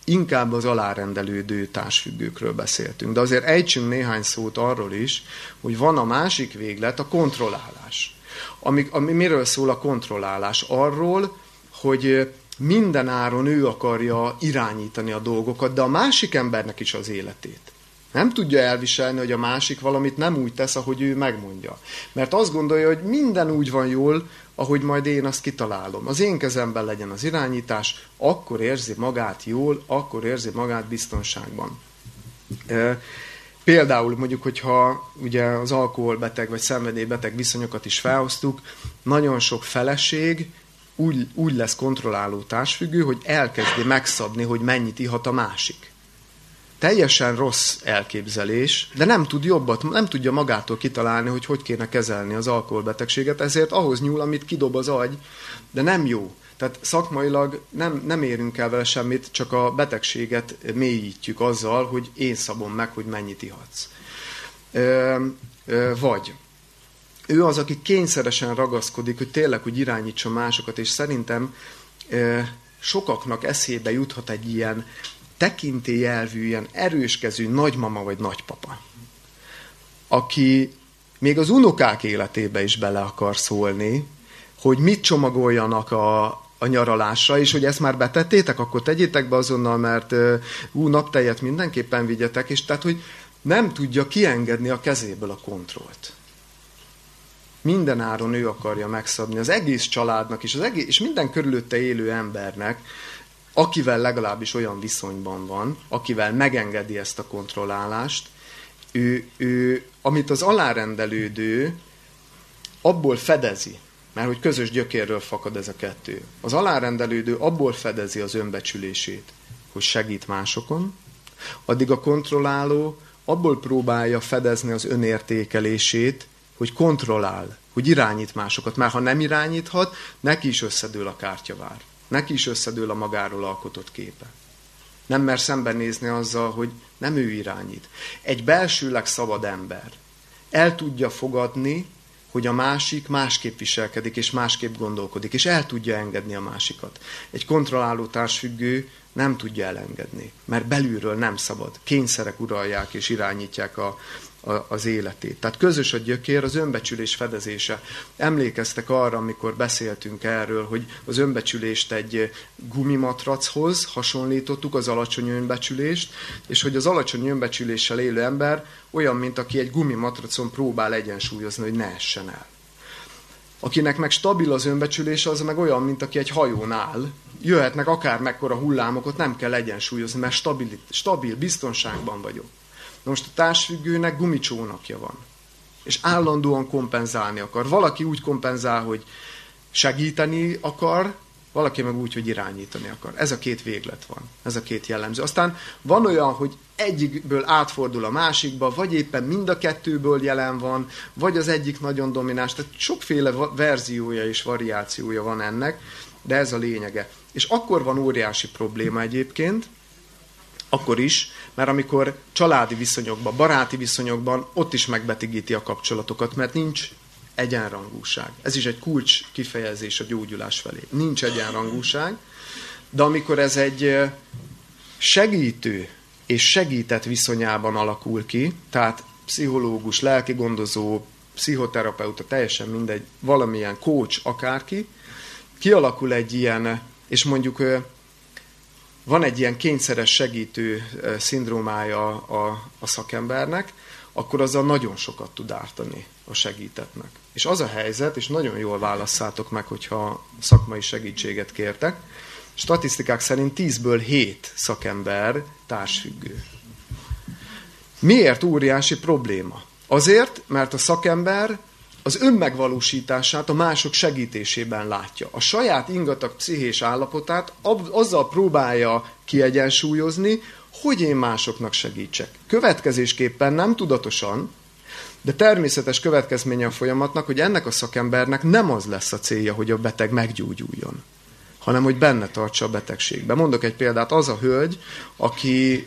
inkább az alárendelődő társfüggőkről beszéltünk. De azért ejtsünk néhány szót arról is, hogy van a másik véglet, a kontrollálás. Ami, ami miről szól a kontrollálás? Arról, hogy minden áron ő akarja irányítani a dolgokat, de a másik embernek is az életét. Nem tudja elviselni, hogy a másik valamit nem úgy tesz, ahogy ő megmondja. Mert azt gondolja, hogy minden úgy van jól, ahogy majd én azt kitalálom. Az én kezemben legyen az irányítás, akkor érzi magát jól, akkor érzi magát biztonságban. Például mondjuk, hogyha ugye az alkoholbeteg vagy szenvedélybeteg viszonyokat is felhoztuk, nagyon sok feleség úgy, úgy lesz kontrolláló társfüggő, hogy elkezdi megszabni, hogy mennyit ihat a másik. Teljesen rossz elképzelés, de nem tud jobbat, nem tudja magától kitalálni, hogy hogy kéne kezelni az alkoholbetegséget, ezért ahhoz nyúl, amit kidob az agy, de nem jó. Tehát szakmailag nem, nem érünk el vele semmit, csak a betegséget mélyítjük azzal, hogy én szabom meg, hogy mennyit ihatsz. Ö, ö, vagy ő az, aki kényszeresen ragaszkodik, hogy tényleg, hogy irányítsa másokat, és szerintem ö, sokaknak eszébe juthat egy ilyen tekintélyelvű, ilyen erőskezű nagymama vagy nagypapa, aki még az unokák életébe is bele akar szólni, hogy mit csomagoljanak a, a nyaralásra, és hogy ezt már betettétek, akkor tegyétek be azonnal, mert ú, naptejet mindenképpen vigyetek, és tehát, hogy nem tudja kiengedni a kezéből a kontrollt. Minden áron ő akarja megszabni az egész családnak és, az egész, és minden körülötte élő embernek, akivel legalábbis olyan viszonyban van, akivel megengedi ezt a kontrollálást, ő, ő amit az alárendelődő abból fedezi, Mert hogy közös gyökérről fakad ez a kettő. Az alárendelődő abból fedezi az önbecsülését, hogy segít másokon, addig a kontrolláló abból próbálja fedezni az önértékelését, hogy kontrollál, hogy irányít másokat. Mert ha nem irányíthat, neki is összedől a kártyavár. Neki is összedől a magáról alkotott képe. Nem mer szembenézni azzal, hogy nem ő irányít. Egy belsőleg szabad ember el tudja fogadni, hogy a másik másképp viselkedik, és másképp gondolkodik, és el tudja engedni a másikat. Egy kontrolláló társfüggő nem tudja elengedni, mert belülről nem szabad. Kényszerek uralják és irányítják a, az életét. Tehát közös a gyökér, az önbecsülés fedezése. Emlékeztek arra, amikor beszéltünk erről, hogy az önbecsülést egy gumimatrachoz hasonlítottuk, az alacsony önbecsülést, és hogy az alacsony önbecsüléssel élő ember olyan, mint aki egy gumimatracon próbál egyensúlyozni, hogy ne essen el. Akinek meg stabil az önbecsülése, az meg olyan, mint aki egy hajón áll, jöhetnek akár mekkora hullámokat, nem kell egyensúlyozni, mert stabil, stabil biztonságban vagyok. Na most a társfüggőnek gumicsónakja van. És állandóan kompenzálni akar. Valaki úgy kompenzál, hogy segíteni akar, valaki meg úgy, hogy irányítani akar. Ez a két véglet van. Ez a két jellemző. Aztán van olyan, hogy egyikből átfordul a másikba, vagy éppen mind a kettőből jelen van, vagy az egyik nagyon domináns. Tehát sokféle verziója és variációja van ennek, de ez a lényege. És akkor van óriási probléma egyébként, akkor is, mert amikor családi viszonyokban, baráti viszonyokban, ott is megbetigíti a kapcsolatokat, mert nincs egyenrangúság. Ez is egy kulcs kifejezés a gyógyulás felé. Nincs egyenrangúság, de amikor ez egy segítő és segített viszonyában alakul ki, tehát pszichológus, lelki gondozó, pszichoterapeuta, teljesen mindegy, valamilyen coach, akárki, kialakul egy ilyen, és mondjuk van egy ilyen kényszeres segítő szindrómája a, a szakembernek, akkor azzal nagyon sokat tud ártani a segítetnek. És az a helyzet, és nagyon jól válasszátok meg, hogyha szakmai segítséget kértek, statisztikák szerint 10-ből 7 szakember társfüggő. Miért óriási probléma? Azért, mert a szakember az önmegvalósítását a mások segítésében látja. A saját ingatag pszichés állapotát azzal próbálja kiegyensúlyozni, hogy én másoknak segítsek. Következésképpen nem tudatosan, de természetes következménye a folyamatnak, hogy ennek a szakembernek nem az lesz a célja, hogy a beteg meggyógyuljon, hanem hogy benne tartsa a betegségbe. Mondok egy példát, az a hölgy, aki,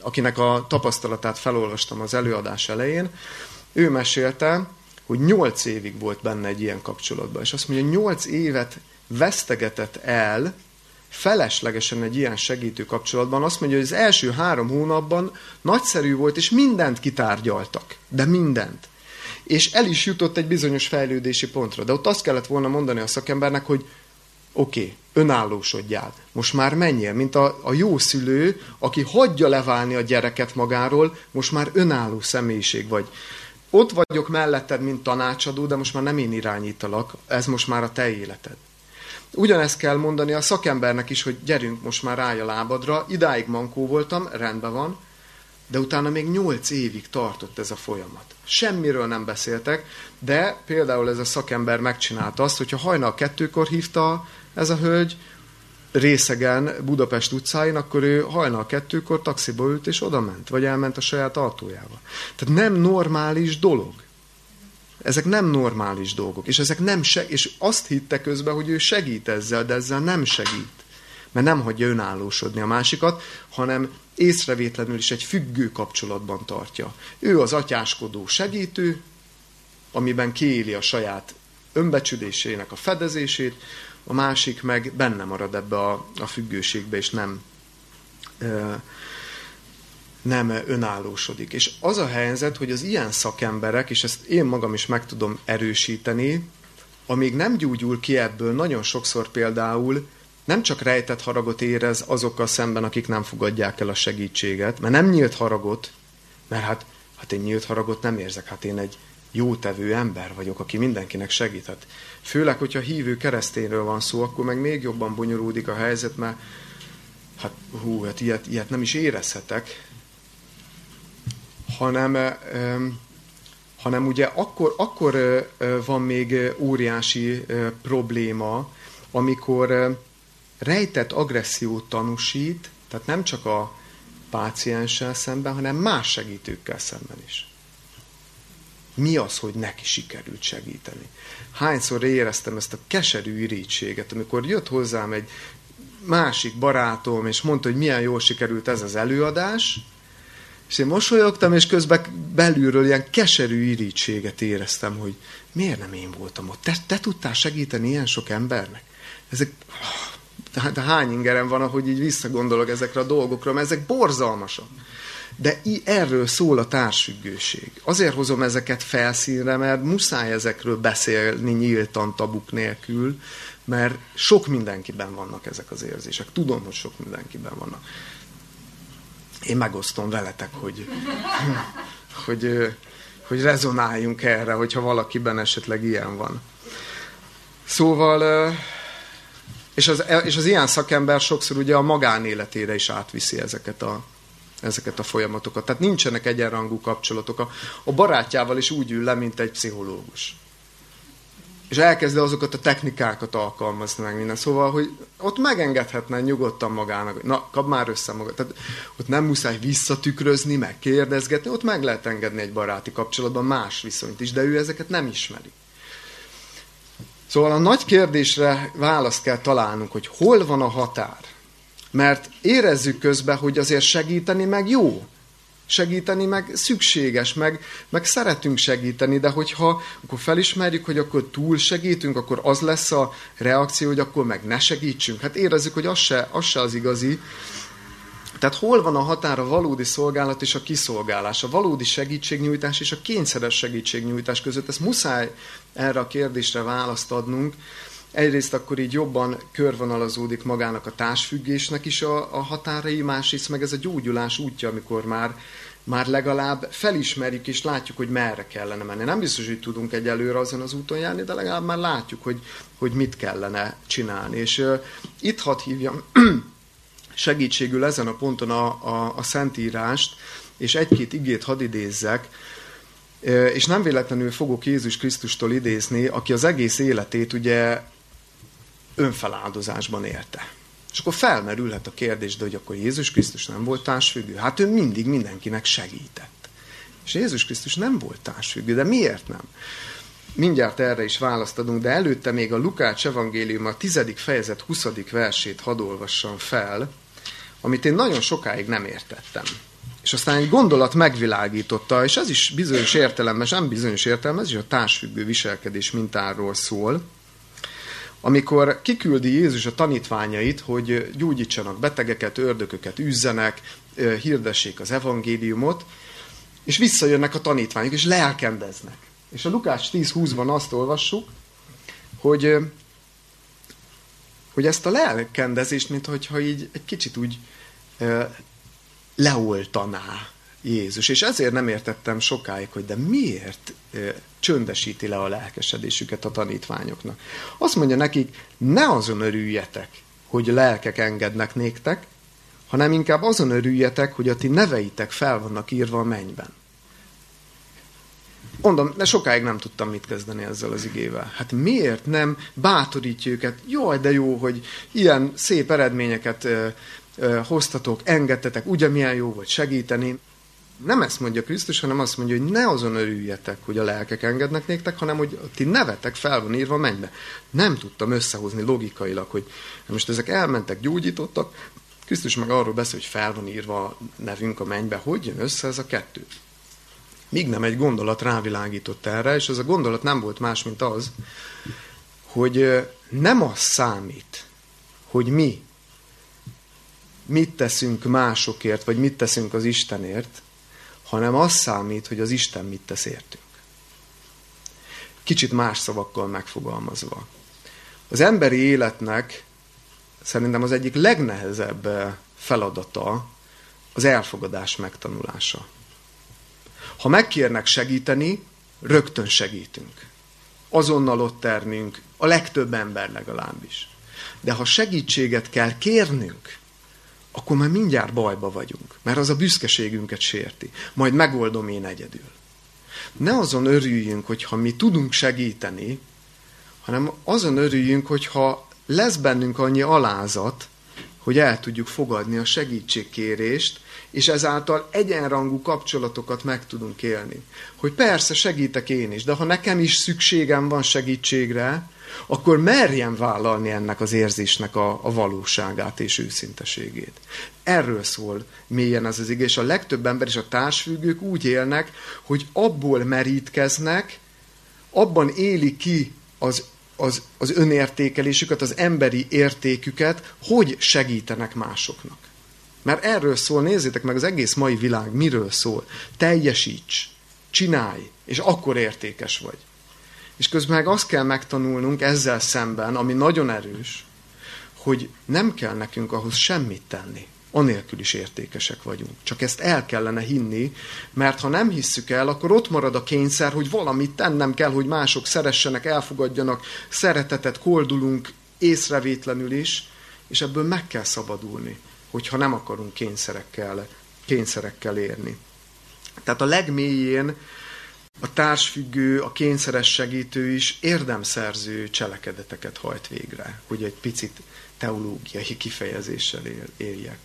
akinek a tapasztalatát felolvastam az előadás elején, ő mesélte, hogy nyolc évig volt benne egy ilyen kapcsolatban. És azt mondja, nyolc évet vesztegetett el feleslegesen egy ilyen segítő kapcsolatban. Azt mondja, hogy az első három hónapban nagyszerű volt, és mindent kitárgyaltak. De mindent. És el is jutott egy bizonyos fejlődési pontra. De ott azt kellett volna mondani a szakembernek, hogy oké, okay, önállósodjál. Most már menjél, mint a, a jó szülő, aki hagyja leválni a gyereket magáról, most már önálló személyiség vagy ott vagyok melletted, mint tanácsadó, de most már nem én irányítalak, ez most már a te életed. Ugyanezt kell mondani a szakembernek is, hogy gyerünk most már ráj lábadra, idáig mankó voltam, rendben van, de utána még nyolc évig tartott ez a folyamat. Semmiről nem beszéltek, de például ez a szakember megcsinálta azt, hogyha hajnal kettőkor hívta ez a hölgy, részegen Budapest utcáin, akkor ő hajnal kettőkor taxiba ült és oda ment, vagy elment a saját autójával. Tehát nem normális dolog. Ezek nem normális dolgok, és ezek nem seg- és azt hitte közben, hogy ő segít ezzel, de ezzel nem segít. Mert nem hagyja önállósodni a másikat, hanem észrevétlenül is egy függő kapcsolatban tartja. Ő az atyáskodó segítő, amiben kiéli a saját önbecsülésének a fedezését, a másik meg benne marad ebbe a, a függőségbe, és nem, ö, nem önállósodik. És az a helyzet, hogy az ilyen szakemberek, és ezt én magam is meg tudom erősíteni, amíg nem gyógyul ki ebből, nagyon sokszor például nem csak rejtett haragot érez azokkal szemben, akik nem fogadják el a segítséget, mert nem nyílt haragot, mert hát, hát én nyílt haragot nem érzek, hát én egy jótevő ember vagyok, aki mindenkinek segíthet. Főleg, hogyha hívő keresztényről van szó, akkor meg még jobban bonyolódik a helyzet, mert hát hú, hát ilyet, ilyet nem is érezhetek, hanem hanem ugye akkor, akkor van még óriási probléma, amikor rejtett agressziót tanúsít, tehát nem csak a pácienssel szemben, hanem más segítőkkel szemben is. Mi az, hogy neki sikerült segíteni? Hányszor éreztem ezt a keserű irítséget, amikor jött hozzám egy másik barátom, és mondta, hogy milyen jól sikerült ez az előadás, és én mosolyogtam, és közben belülről ilyen keserű irítséget éreztem, hogy miért nem én voltam ott? Te, te tudtál segíteni ilyen sok embernek? Ezek, de hány ingerem van, ahogy így visszagondolok ezekre a dolgokra, mert ezek borzalmasak. De erről szól a társfüggőség. Azért hozom ezeket felszínre, mert muszáj ezekről beszélni nyíltan tabuk nélkül, mert sok mindenkiben vannak ezek az érzések. Tudom, hogy sok mindenkiben vannak. Én megosztom veletek, hogy, hogy, hogy rezonáljunk erre, hogyha valakiben esetleg ilyen van. Szóval, és az, és az ilyen szakember sokszor ugye a magánéletére is átviszi ezeket a, ezeket a folyamatokat. Tehát nincsenek egyenrangú kapcsolatok. A, a barátjával is úgy ül le, mint egy pszichológus és elkezdi azokat a technikákat alkalmazni meg minden. Szóval, hogy ott megengedhetne nyugodtan magának, na, kap már össze magad. Tehát ott nem muszáj visszatükrözni, meg kérdezgetni, ott meg lehet engedni egy baráti kapcsolatban más viszonyt is, de ő ezeket nem ismeri. Szóval a nagy kérdésre választ kell találnunk, hogy hol van a határ. Mert érezzük közben, hogy azért segíteni meg jó segíteni, meg szükséges, meg, meg szeretünk segíteni, de hogyha akkor felismerjük, hogy akkor túl segítünk, akkor az lesz a reakció, hogy akkor meg ne segítsünk. Hát érezzük, hogy az se az, se az igazi. Tehát hol van a határ a valódi szolgálat és a kiszolgálás, a valódi segítségnyújtás és a kényszeres segítségnyújtás között? Ezt muszáj erre a kérdésre választ adnunk. Egyrészt akkor így jobban körvonalazódik magának a társfüggésnek is a, a határai, másrészt meg ez a gyógyulás útja, amikor már, már legalább felismerjük és látjuk, hogy merre kellene menni. Nem biztos, hogy tudunk egyelőre azon az úton járni, de legalább már látjuk, hogy, hogy mit kellene csinálni. És uh, itt hadd hívjam segítségül ezen a ponton a, a, a Szentírást, és egy-két igét hadd idézzek, és nem véletlenül fogok Jézus Krisztustól idézni, aki az egész életét ugye önfeláldozásban élte. És akkor felmerülhet a kérdés, de hogy akkor Jézus Krisztus nem volt társfüggő? Hát ő mindig mindenkinek segített. És Jézus Krisztus nem volt társfüggő, de miért nem? Mindjárt erre is választ adunk, de előtte még a Lukács evangélium a 10. fejezet 20. versét hadd olvassam fel, amit én nagyon sokáig nem értettem. És aztán egy gondolat megvilágította, és ez is bizonyos értelemben, nem bizonyos értelemben, ez is a társfüggő viselkedés mintáról szól amikor kiküldi Jézus a tanítványait, hogy gyógyítsanak betegeket, ördököket üzzenek, hirdessék az evangéliumot, és visszajönnek a tanítványok, és lelkendeznek. És a Lukács 10.20-ban azt olvassuk, hogy, hogy ezt a lelkendezést, mintha így egy kicsit úgy leoltaná Jézus. És ezért nem értettem sokáig, hogy de miért csöndesíti le a lelkesedésüket a tanítványoknak. Azt mondja nekik, ne azon örüljetek, hogy lelkek engednek néktek, hanem inkább azon örüljetek, hogy a ti neveitek fel vannak írva a mennyben. Mondom, de sokáig nem tudtam mit kezdeni ezzel az igével. Hát miért nem bátorítja őket? Jaj, de jó, hogy ilyen szép eredményeket ö, ö, hoztatok, engedtetek, ugye milyen jó volt segíteni nem ezt mondja Krisztus, hanem azt mondja, hogy ne azon örüljetek, hogy a lelkek engednek néktek, hanem hogy ti nevetek fel van írva mennybe. Nem tudtam összehozni logikailag, hogy most ezek elmentek, gyógyítottak, Krisztus meg arról beszél, hogy fel van írva a nevünk a mennybe. Hogy jön össze ez a kettő? Míg nem egy gondolat rávilágított erre, és ez a gondolat nem volt más, mint az, hogy nem az számít, hogy mi mit teszünk másokért, vagy mit teszünk az Istenért, hanem az számít, hogy az Isten mit tesz értünk. Kicsit más szavakkal megfogalmazva. Az emberi életnek szerintem az egyik legnehezebb eh, feladata az elfogadás megtanulása. Ha megkérnek segíteni, rögtön segítünk. Azonnal ott termünk, a legtöbb ember legalábbis. De ha segítséget kell kérnünk, akkor már mindjárt bajba vagyunk, mert az a büszkeségünket sérti. Majd megoldom én egyedül. Ne azon örüljünk, hogyha mi tudunk segíteni, hanem azon örüljünk, hogyha lesz bennünk annyi alázat, hogy el tudjuk fogadni a segítségkérést, és ezáltal egyenrangú kapcsolatokat meg tudunk élni. Hogy persze segítek én is, de ha nekem is szükségem van segítségre, akkor merjem vállalni ennek az érzésnek a, a valóságát és őszinteségét. Erről szól mélyen ez az ige, és a legtöbb ember és a társfüggők úgy élnek, hogy abból merítkeznek, abban éli ki az, az, az önértékelésüket, az emberi értéküket, hogy segítenek másoknak. Mert erről szól, nézzétek meg, az egész mai világ miről szól. Teljesíts, csinálj, és akkor értékes vagy. És közben meg azt kell megtanulnunk ezzel szemben, ami nagyon erős, hogy nem kell nekünk ahhoz semmit tenni. Anélkül is értékesek vagyunk. Csak ezt el kellene hinni, mert ha nem hisszük el, akkor ott marad a kényszer, hogy valamit tennem kell, hogy mások szeressenek, elfogadjanak, szeretetet koldulunk észrevétlenül is, és ebből meg kell szabadulni, hogyha nem akarunk kényszerekkel, kényszerekkel érni. Tehát a legmélyén a társfüggő, a kényszeres segítő is érdemszerző cselekedeteket hajt végre, hogy egy picit teológiai kifejezéssel éljek.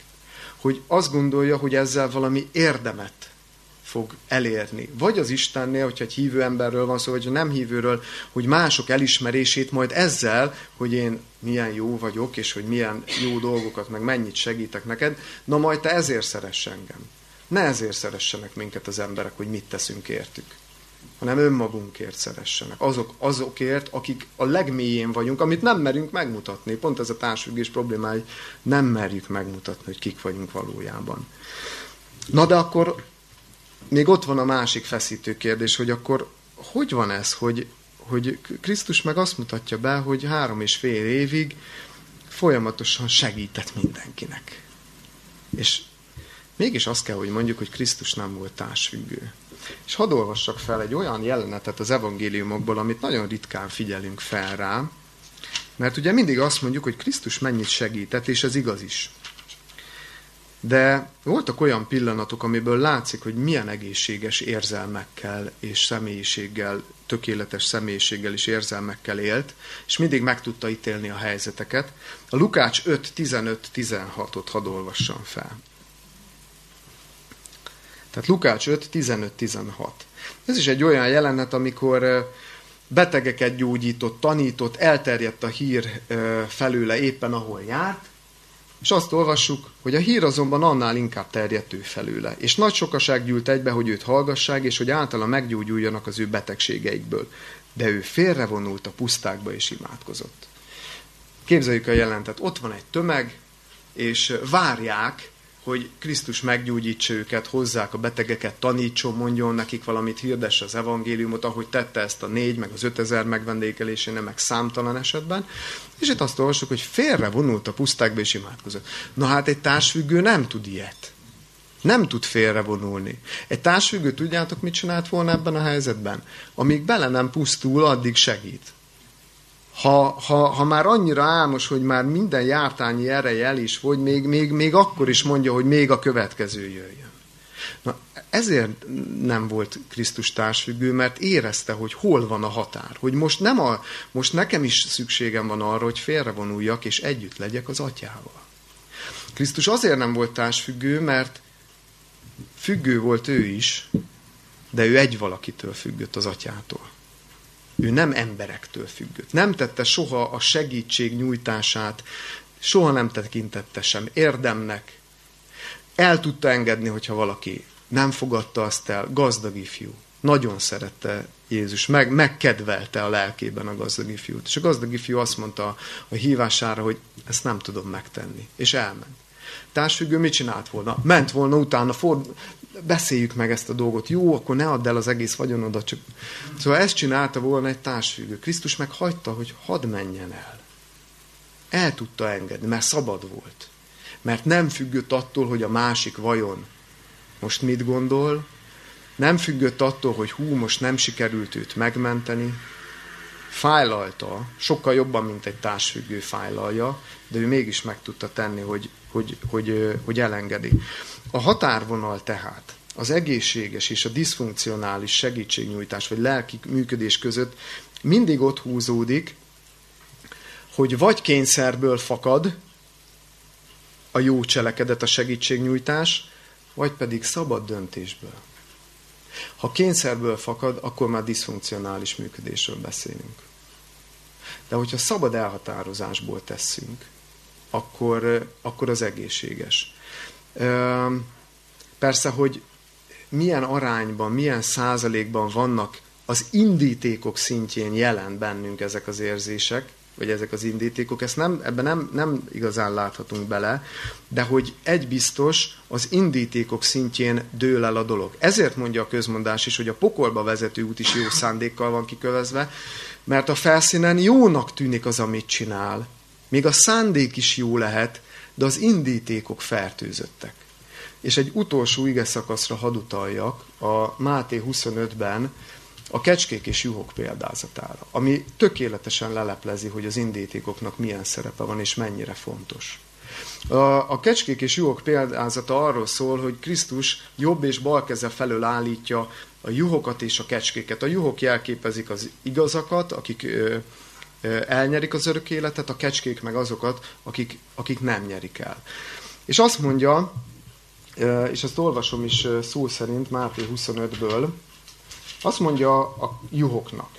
Hogy azt gondolja, hogy ezzel valami érdemet fog elérni. Vagy az Istennél, hogyha egy hívő emberről van szó, vagy nem hívőről, hogy mások elismerését majd ezzel, hogy én milyen jó vagyok, és hogy milyen jó dolgokat, meg mennyit segítek neked, na majd te ezért szeress engem. Ne ezért szeressenek minket az emberek, hogy mit teszünk értük hanem önmagunkért szeressenek. Azok, azokért, akik a legmélyén vagyunk, amit nem merünk megmutatni. Pont ez a társfüggés problémája, nem merjük megmutatni, hogy kik vagyunk valójában. Na de akkor még ott van a másik feszítő kérdés, hogy akkor hogy van ez, hogy, hogy Krisztus meg azt mutatja be, hogy három és fél évig folyamatosan segített mindenkinek. És mégis azt kell, hogy mondjuk, hogy Krisztus nem volt társfüggő. És hadd olvassak fel egy olyan jelenetet az evangéliumokból, amit nagyon ritkán figyelünk fel rá, mert ugye mindig azt mondjuk, hogy Krisztus mennyit segített, és ez igaz is. De voltak olyan pillanatok, amiből látszik, hogy milyen egészséges érzelmekkel és személyiséggel, tökéletes személyiséggel és érzelmekkel élt, és mindig meg tudta ítélni a helyzeteket. A Lukács 5, 15-16-ot hadd olvassam fel. Tehát Lukács 5, 15-16. Ez is egy olyan jelenet, amikor betegeket gyógyított, tanított, elterjedt a hír felőle éppen ahol járt, és azt olvassuk, hogy a hír azonban annál inkább terjedt ő felőle, és nagy sokaság gyűlt egybe, hogy őt hallgassák, és hogy általa meggyógyuljanak az ő betegségeikből. De ő félrevonult a pusztákba és imádkozott. Képzeljük a jelentet, ott van egy tömeg, és várják, hogy Krisztus meggyógyítsa őket, hozzák a betegeket, tanítson, mondjon nekik valamit, hirdesse az evangéliumot, ahogy tette ezt a négy, meg az ötezer megvendékelésénél, meg számtalan esetben. És itt azt olvasjuk, hogy félre vonult a pusztákba és imádkozott. Na hát egy társfüggő nem tud ilyet. Nem tud félre vonulni. Egy társfüggő, tudjátok, mit csinált volna ebben a helyzetben? Amíg bele nem pusztul, addig segít ha, ha, ha már annyira álmos, hogy már minden jártányi ereje el is hogy még, még, még akkor is mondja, hogy még a következő jöjjön. Na, ezért nem volt Krisztus társfüggő, mert érezte, hogy hol van a határ. Hogy most, nem a, most nekem is szükségem van arra, hogy félrevonuljak, és együtt legyek az atyával. Krisztus azért nem volt társfüggő, mert függő volt ő is, de ő egy valakitől függött az atyától. Ő nem emberektől függött. Nem tette soha a segítség nyújtását, soha nem tekintette sem érdemnek. El tudta engedni, hogyha valaki nem fogadta azt el, gazdag ifjú. Nagyon szerette Jézus, meg, megkedvelte a lelkében a gazdag ifjút. És a gazdag ifjú azt mondta a hívására, hogy ezt nem tudom megtenni. És elment. Társfüggő mit csinált volna? Ment volna utána, ford, beszéljük meg ezt a dolgot. Jó, akkor ne add el az egész vagyonodat. Csak... Szóval ezt csinálta volna egy társfüggő. Krisztus meg hagyta, hogy hadd menjen el. El tudta engedni, mert szabad volt. Mert nem függött attól, hogy a másik vajon most mit gondol, nem függött attól, hogy hú, most nem sikerült őt megmenteni, fájlalta, sokkal jobban, mint egy társfüggő fájlalja, de ő mégis meg tudta tenni, hogy, hogy, hogy, hogy elengedi. A határvonal tehát az egészséges és a diszfunkcionális segítségnyújtás vagy lelki működés között mindig ott húzódik, hogy vagy kényszerből fakad a jó cselekedet, a segítségnyújtás, vagy pedig szabad döntésből. Ha kényszerből fakad, akkor már diszfunkcionális működésről beszélünk. De hogyha szabad elhatározásból tesszünk, akkor, akkor az egészséges. Persze, hogy milyen arányban, milyen százalékban vannak az indítékok szintjén jelen bennünk ezek az érzések, vagy ezek az indítékok, ezt nem, ebben nem, nem igazán láthatunk bele, de hogy egy biztos, az indítékok szintjén dől el a dolog. Ezért mondja a közmondás is, hogy a pokolba vezető út is jó szándékkal van kikövezve, mert a felszínen jónak tűnik az, amit csinál. Még a szándék is jó lehet, de az indítékok fertőzöttek. És egy utolsó ige szakaszra hadd utaljak, a Máté 25-ben a kecskék és juhok példázatára, ami tökéletesen leleplezi, hogy az indítékoknak milyen szerepe van és mennyire fontos. A, a kecskék és juhok példázata arról szól, hogy Krisztus jobb és bal keze felől állítja a juhokat és a kecskéket. A juhok jelképezik az igazakat, akik elnyerik az örök életet, a kecskék meg azokat, akik, akik nem nyerik el. És azt mondja, és ezt olvasom is szó szerint Máté 25-ből, azt mondja a juhoknak,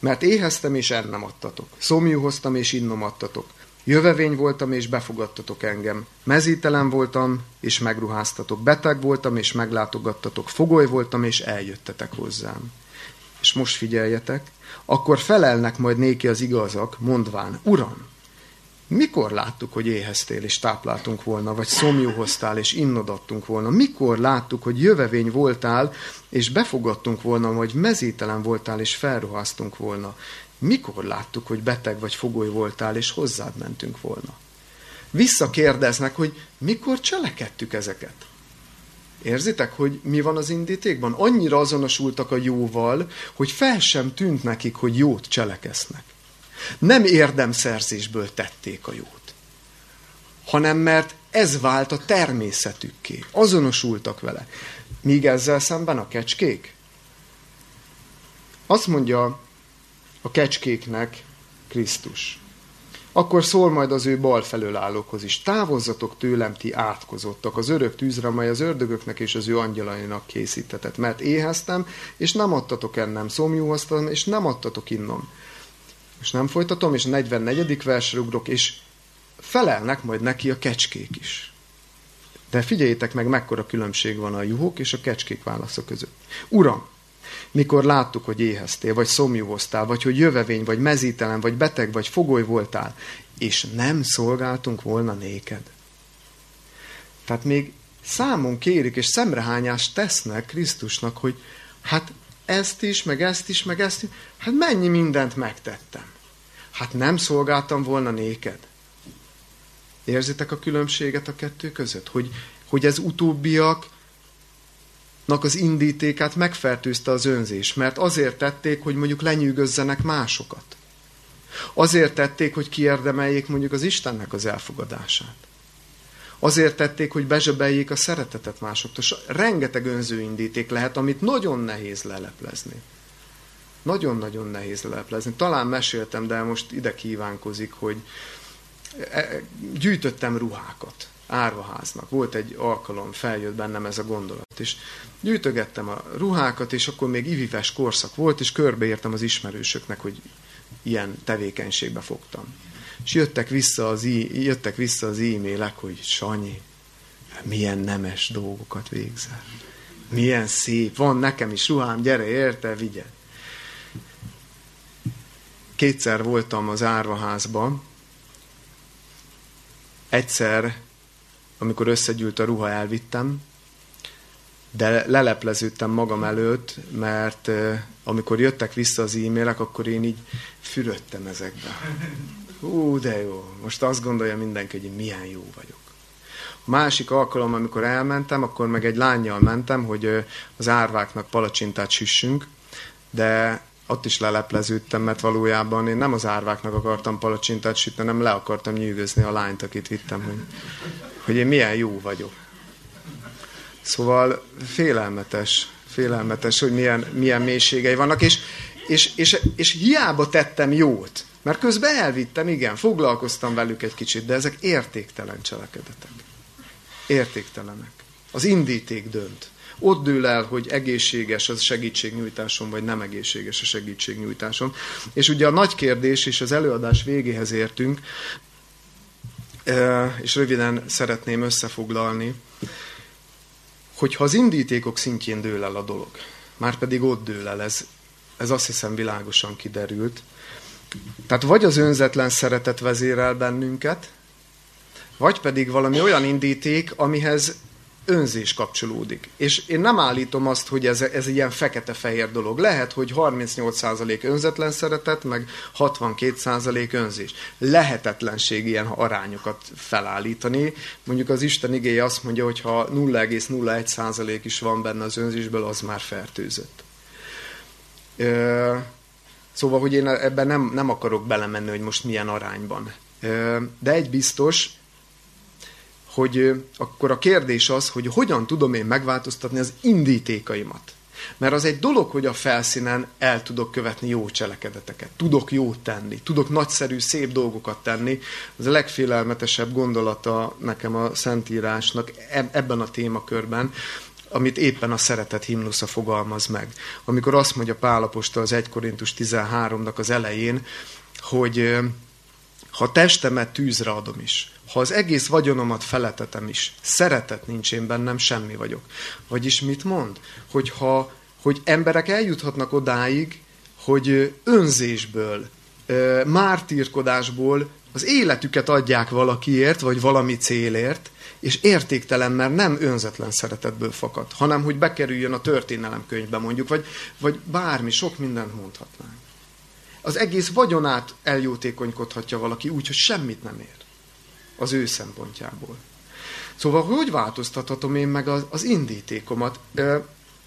mert éheztem és ennem adtatok, szomjúhoztam és innom adtatok, jövevény voltam és befogadtatok engem, mezítelen voltam és megruháztatok, beteg voltam és meglátogattatok, fogoly voltam és eljöttetek hozzám. És most figyeljetek, akkor felelnek majd néki az igazak, mondván, Uram, mikor láttuk, hogy éheztél és tápláltunk volna, vagy szomjú hoztál és innodattunk volna? Mikor láttuk, hogy jövevény voltál és befogadtunk volna, vagy mezítelen voltál és felruháztunk volna? Mikor láttuk, hogy beteg vagy fogoly voltál és hozzád mentünk volna? Visszakérdeznek, hogy mikor cselekedtük ezeket? Érzitek, hogy mi van az indítékban? Annyira azonosultak a jóval, hogy fel sem tűnt nekik, hogy jót cselekesznek. Nem érdemszerzésből tették a jót, hanem mert ez vált a természetükké. Azonosultak vele. Míg ezzel szemben a kecskék? Azt mondja a kecskéknek Krisztus. Akkor szól majd az ő bal felől állókhoz is. Távozzatok tőlem, ti átkozottak az örök tűzre, mely az ördögöknek és az ő angyalainak készítetett. Mert éheztem, és nem adtatok ennem, szomjúhoztam, és nem adtatok innom. És nem folytatom, és a 44. versre ugrok, és felelnek majd neki a kecskék is. De figyeljétek meg, mekkora különbség van a juhok és a kecskék válasza között. Uram, mikor láttuk, hogy éheztél, vagy szomjúhoztál, vagy hogy jövevény, vagy mezítelen, vagy beteg, vagy fogoly voltál, és nem szolgáltunk volna néked. Tehát még számon kérik, és szemrehányást tesznek Krisztusnak, hogy hát ezt is, meg ezt is, meg ezt is. Hát mennyi mindent megtettem. Hát nem szolgáltam volna néked. Érzitek a különbséget a kettő között? Hogy, hogy ez utóbbiaknak az indítékát megfertőzte az önzés, mert azért tették, hogy mondjuk lenyűgözzenek másokat. Azért tették, hogy kiérdemeljék mondjuk az Istennek az elfogadását. Azért tették, hogy bezsebeljék a szeretetet másoktól. Rengeteg önzőindíték lehet, amit nagyon nehéz leleplezni. Nagyon-nagyon nehéz leleplezni. Talán meséltem, de most ide kívánkozik, hogy e, gyűjtöttem ruhákat árvaháznak. Volt egy alkalom, feljött bennem ez a gondolat, és gyűjtögettem a ruhákat, és akkor még ivives korszak volt, és körbeértem az ismerősöknek, hogy ilyen tevékenységbe fogtam. És jöttek vissza az, jöttek vissza az e-mailek, hogy Sanyi, milyen nemes dolgokat végzel. Milyen szép, van nekem is ruhám, gyere érte, vigye. Kétszer voltam az árvaházban, egyszer, amikor összegyűlt a ruha, elvittem, de lelepleződtem magam előtt, mert amikor jöttek vissza az e-mailek, akkor én így fürödtem ezekbe. Hú, de jó. Most azt gondolja mindenki, hogy milyen jó vagyok. A másik alkalom, amikor elmentem, akkor meg egy lányjal mentem, hogy az árváknak palacsintát süssünk, de ott is lelepleződtem, mert valójában én nem az árváknak akartam palacsintát sütni, hanem le akartam nyűgözni a lányt, akit vittem, hogy, hogy én milyen jó vagyok. Szóval félelmetes, félelmetes, hogy milyen, milyen mélységei vannak, és, és, és, és hiába tettem jót, mert közben elvittem, igen, foglalkoztam velük egy kicsit, de ezek értéktelen cselekedetek. Értéktelenek. Az indíték dönt. Ott dől el, hogy egészséges az segítségnyújtásom, vagy nem egészséges a segítségnyújtásom. És ugye a nagy kérdés, és az előadás végéhez értünk, és röviden szeretném összefoglalni, hogyha az indítékok szintjén dől el a dolog, már pedig ott dől el, ez, ez azt hiszem világosan kiderült. Tehát vagy az önzetlen szeretet vezérel bennünket, vagy pedig valami olyan indíték, amihez önzés kapcsolódik. És én nem állítom azt, hogy ez, ez ilyen fekete-fehér dolog. Lehet, hogy 38% önzetlen szeretet, meg 62% önzés. Lehetetlenség ilyen arányokat felállítani. Mondjuk az Isten igéje azt mondja, hogy ha 0,01% is van benne az önzésből, az már fertőzött. Szóval, hogy én ebben nem, nem akarok belemenni, hogy most milyen arányban. De egy biztos, hogy akkor a kérdés az, hogy hogyan tudom én megváltoztatni az indítékaimat. Mert az egy dolog, hogy a felszínen el tudok követni jó cselekedeteket, tudok jót tenni, tudok nagyszerű, szép dolgokat tenni. Az a legfélelmetesebb gondolata nekem a Szentírásnak ebben a témakörben, amit éppen a szeretet himnusza fogalmaz meg. Amikor azt mondja Pálapostól az 1 Korintus 13-nak az elején, hogy ha testemet tűzre adom is, ha az egész vagyonomat feletetem is, szeretet nincs én bennem, semmi vagyok. Vagyis mit mond? Hogy, ha, hogy emberek eljuthatnak odáig, hogy önzésből, mártírkodásból az életüket adják valakiért, vagy valami célért, és értéktelen, mert nem önzetlen szeretetből fakad, hanem hogy bekerüljön a történelemkönyvbe mondjuk, vagy, vagy bármi, sok mindent mondhatnánk. Az egész vagyonát eljótékonykodhatja valaki úgy, hogy semmit nem ér az ő szempontjából. Szóval hogy változtathatom én meg az, az indítékomat?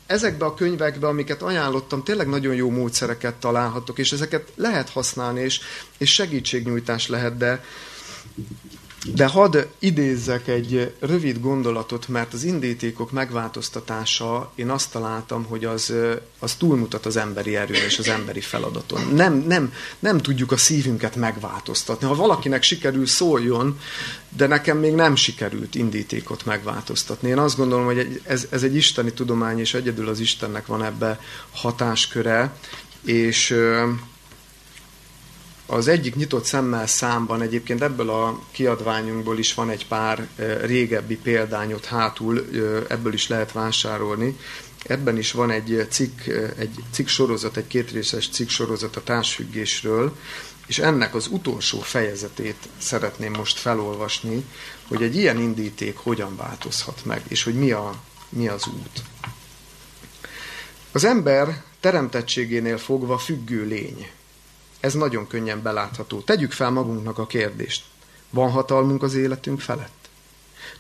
Ezekbe a könyvekbe, amiket ajánlottam, tényleg nagyon jó módszereket találhatok, és ezeket lehet használni, és, és segítségnyújtás lehet, de de hadd idézzek egy rövid gondolatot, mert az indítékok megváltoztatása, én azt találtam, hogy az, az túlmutat az emberi erőn és az emberi feladaton. Nem, nem, nem tudjuk a szívünket megváltoztatni. Ha valakinek sikerül, szóljon, de nekem még nem sikerült indítékot megváltoztatni. Én azt gondolom, hogy ez, ez egy isteni tudomány, és egyedül az Istennek van ebbe hatásköre, és az egyik nyitott szemmel számban egyébként ebből a kiadványunkból is van egy pár régebbi példányot hátul, ebből is lehet vásárolni. Ebben is van egy cikk, egy cikk sorozat, egy kétrészes cikk sorozat a társfüggésről, és ennek az utolsó fejezetét szeretném most felolvasni, hogy egy ilyen indíték hogyan változhat meg, és hogy mi, a, mi az út. Az ember teremtettségénél fogva függő lény. Ez nagyon könnyen belátható. Tegyük fel magunknak a kérdést. Van hatalmunk az életünk felett?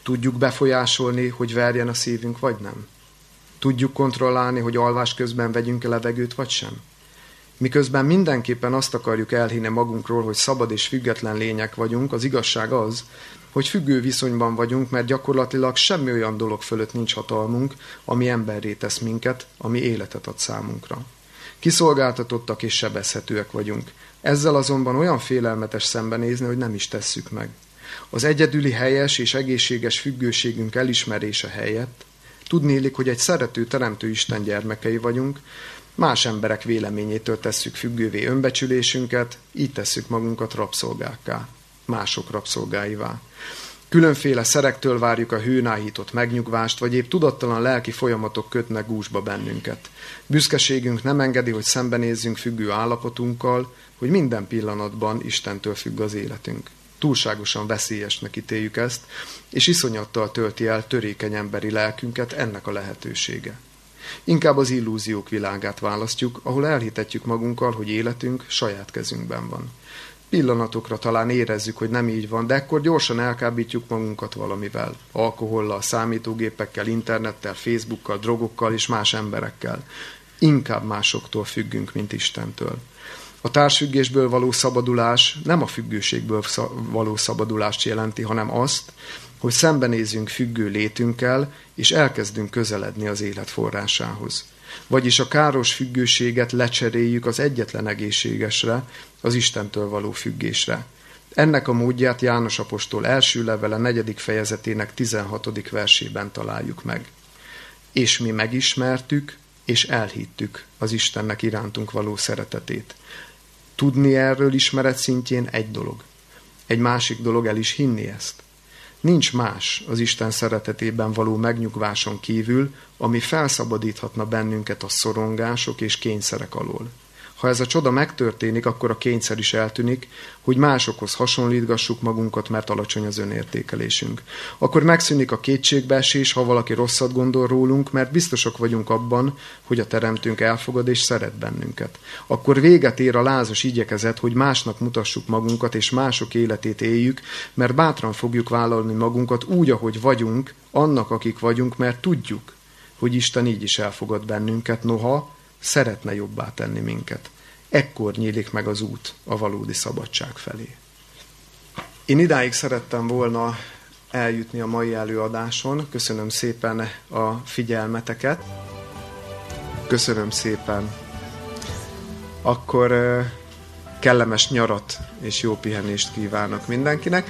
Tudjuk befolyásolni, hogy verjen a szívünk, vagy nem? Tudjuk kontrollálni, hogy alvás közben vegyünk-e levegőt, vagy sem? Miközben mindenképpen azt akarjuk elhinni magunkról, hogy szabad és független lények vagyunk, az igazság az, hogy függő viszonyban vagyunk, mert gyakorlatilag semmi olyan dolog fölött nincs hatalmunk, ami emberré tesz minket, ami életet ad számunkra. Kiszolgáltatottak és sebezhetőek vagyunk. Ezzel azonban olyan félelmetes szembenézni, hogy nem is tesszük meg. Az egyedüli helyes és egészséges függőségünk elismerése helyett tudnélik, hogy egy szerető, teremtő Isten gyermekei vagyunk, más emberek véleményétől tesszük függővé önbecsülésünket, így tesszük magunkat rabszolgákká, mások rabszolgáivá. Különféle szerektől várjuk a hőnáhított megnyugvást, vagy épp tudattalan lelki folyamatok kötnek gúzsba bennünket. Büszkeségünk nem engedi, hogy szembenézzünk függő állapotunkkal, hogy minden pillanatban Istentől függ az életünk. Túlságosan veszélyesnek ítéljük ezt, és iszonyattal tölti el törékeny emberi lelkünket ennek a lehetősége. Inkább az illúziók világát választjuk, ahol elhitetjük magunkkal, hogy életünk saját kezünkben van. Pillanatokra talán érezzük, hogy nem így van, de ekkor gyorsan elkábítjuk magunkat valamivel. Alkohollal, számítógépekkel, internettel, Facebookkal, drogokkal és más emberekkel. Inkább másoktól függünk, mint Istentől. A társfüggésből való szabadulás nem a függőségből való szabadulást jelenti, hanem azt, hogy szembenézzünk függő létünkkel, és elkezdünk közeledni az élet forrásához. Vagyis a káros függőséget lecseréljük az egyetlen egészségesre, az Istentől való függésre. Ennek a módját János Apostol első levele negyedik fejezetének 16. versében találjuk meg. És mi megismertük, és elhittük az Istennek irántunk való szeretetét. Tudni erről ismeret szintjén egy dolog. Egy másik dolog el is hinni ezt. Nincs más az Isten szeretetében való megnyugváson kívül, ami felszabadíthatna bennünket a szorongások és kényszerek alól. Ha ez a csoda megtörténik, akkor a kényszer is eltűnik, hogy másokhoz hasonlítgassuk magunkat, mert alacsony az önértékelésünk. Akkor megszűnik a kétségbeesés, ha valaki rosszat gondol rólunk, mert biztosak vagyunk abban, hogy a Teremtőnk elfogad és szeret bennünket. Akkor véget ér a lázas igyekezet, hogy másnak mutassuk magunkat és mások életét éljük, mert bátran fogjuk vállalni magunkat úgy, ahogy vagyunk, annak, akik vagyunk, mert tudjuk, hogy Isten így is elfogad bennünket, noha szeretne jobbá tenni minket. Ekkor nyílik meg az út a valódi szabadság felé. Én idáig szerettem volna eljutni a mai előadáson. Köszönöm szépen a figyelmeteket. Köszönöm szépen. Akkor kellemes nyarat és jó pihenést kívánok mindenkinek.